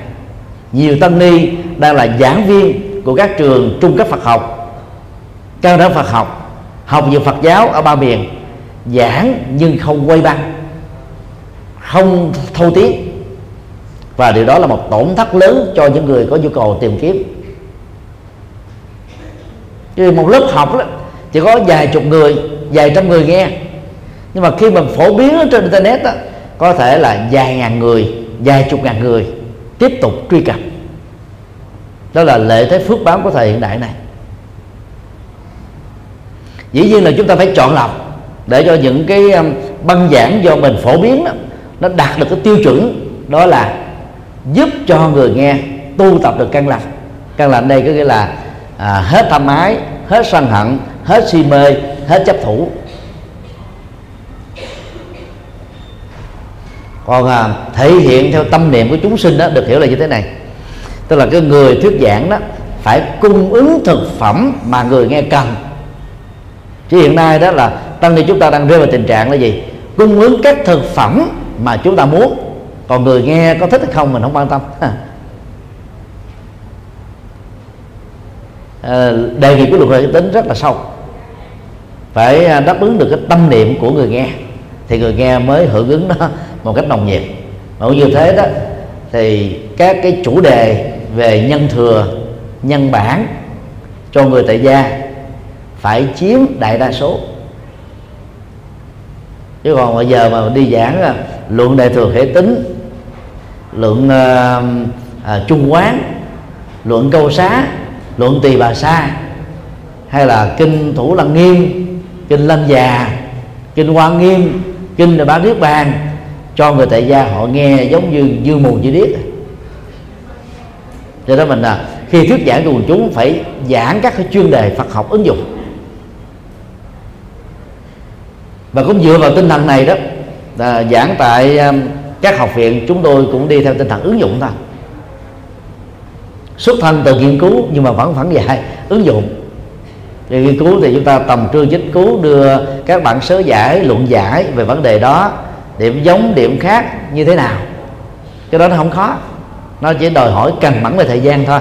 Nhiều tăng ni đang là giảng viên của các trường trung cấp Phật học cao đẳng Phật học học về Phật giáo ở ba miền giảng nhưng không quay băng không thâu tiếng. Và điều đó là một tổn thất lớn cho những người có nhu cầu tìm kiếm. Chứ một lớp học đó, chỉ có vài chục người vài trăm người nghe nhưng mà khi mà phổ biến ở trên internet đó, có thể là vài ngàn người vài chục ngàn người tiếp tục truy cập. Đó là lệ thế phước báo của thời hiện đại này. Dĩ nhiên là chúng ta phải chọn lọc để cho những cái um, băng giảng do mình phổ biến đó, nó đạt được cái tiêu chuẩn đó là giúp cho người nghe tu tập được căn lành. Căn lành đây có nghĩa là à, hết tham ái hết sân hận hết si mê hết chấp thủ. Còn à, thể hiện theo tâm niệm của chúng sinh đó được hiểu là như thế này. Tức là cái người thuyết giảng đó phải cung ứng thực phẩm mà người nghe cần. Chứ hiện nay đó là tăng ni chúng ta đang rơi vào tình trạng là gì? Cung ứng các thực phẩm mà chúng ta muốn. Còn người nghe có thích hay không mình không quan tâm. À, đề nghị của luật hệ tính rất là sâu. Phải à, đáp ứng được cái tâm niệm của người nghe thì người nghe mới hưởng ứng nó <laughs> một cách nồng nhiệt. Mà như thế đó thì các cái chủ đề về nhân thừa nhân bản cho người tại gia phải chiếm đại đa số. Chứ còn bây giờ mà đi giảng là luận đại thừa hệ tính luận uh, à, trung quán luận câu xá luận tỳ bà sa hay là kinh thủ lăng nghiêm kinh lâm già kinh hoa nghiêm kinh là bán niết bàn cho người tại gia họ nghe giống như dư mù như điếc. Cho đó mình là khi thuyết giảng cho quần chúng phải giảng các cái chuyên đề Phật học ứng dụng. Và cũng dựa vào tinh thần này đó, là giảng tại um, các học viện, chúng tôi cũng đi theo tinh thần ứng dụng thôi. Xuất thân từ nghiên cứu nhưng mà vẫn vẫn dạy ứng dụng thì nghiên cứu thì chúng ta tầm trương chính cứu đưa các bạn sớ giải, luận giải về vấn đề đó. Điểm giống, điểm khác như thế nào? Cái đó nó không khó. Nó chỉ đòi hỏi cần mẫn về thời gian thôi.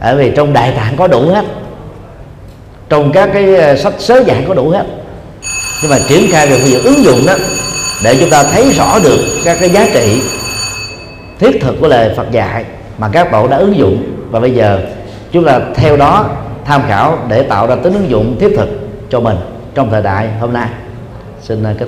Bởi vì trong đại tạng có đủ hết. Trong các cái ờ, sách sớ giải có đủ hết. Nhưng mà triển khai về việc ứng dụng đó, để chúng ta thấy rõ được các cái giá trị thiết thực của lời Phật dạy mà các bộ đã ứng dụng. Và bây giờ chúng ta theo đó tham khảo để tạo ra tính ứng dụng thiết thực cho mình trong thời đại hôm nay. Xin à, kết thúc.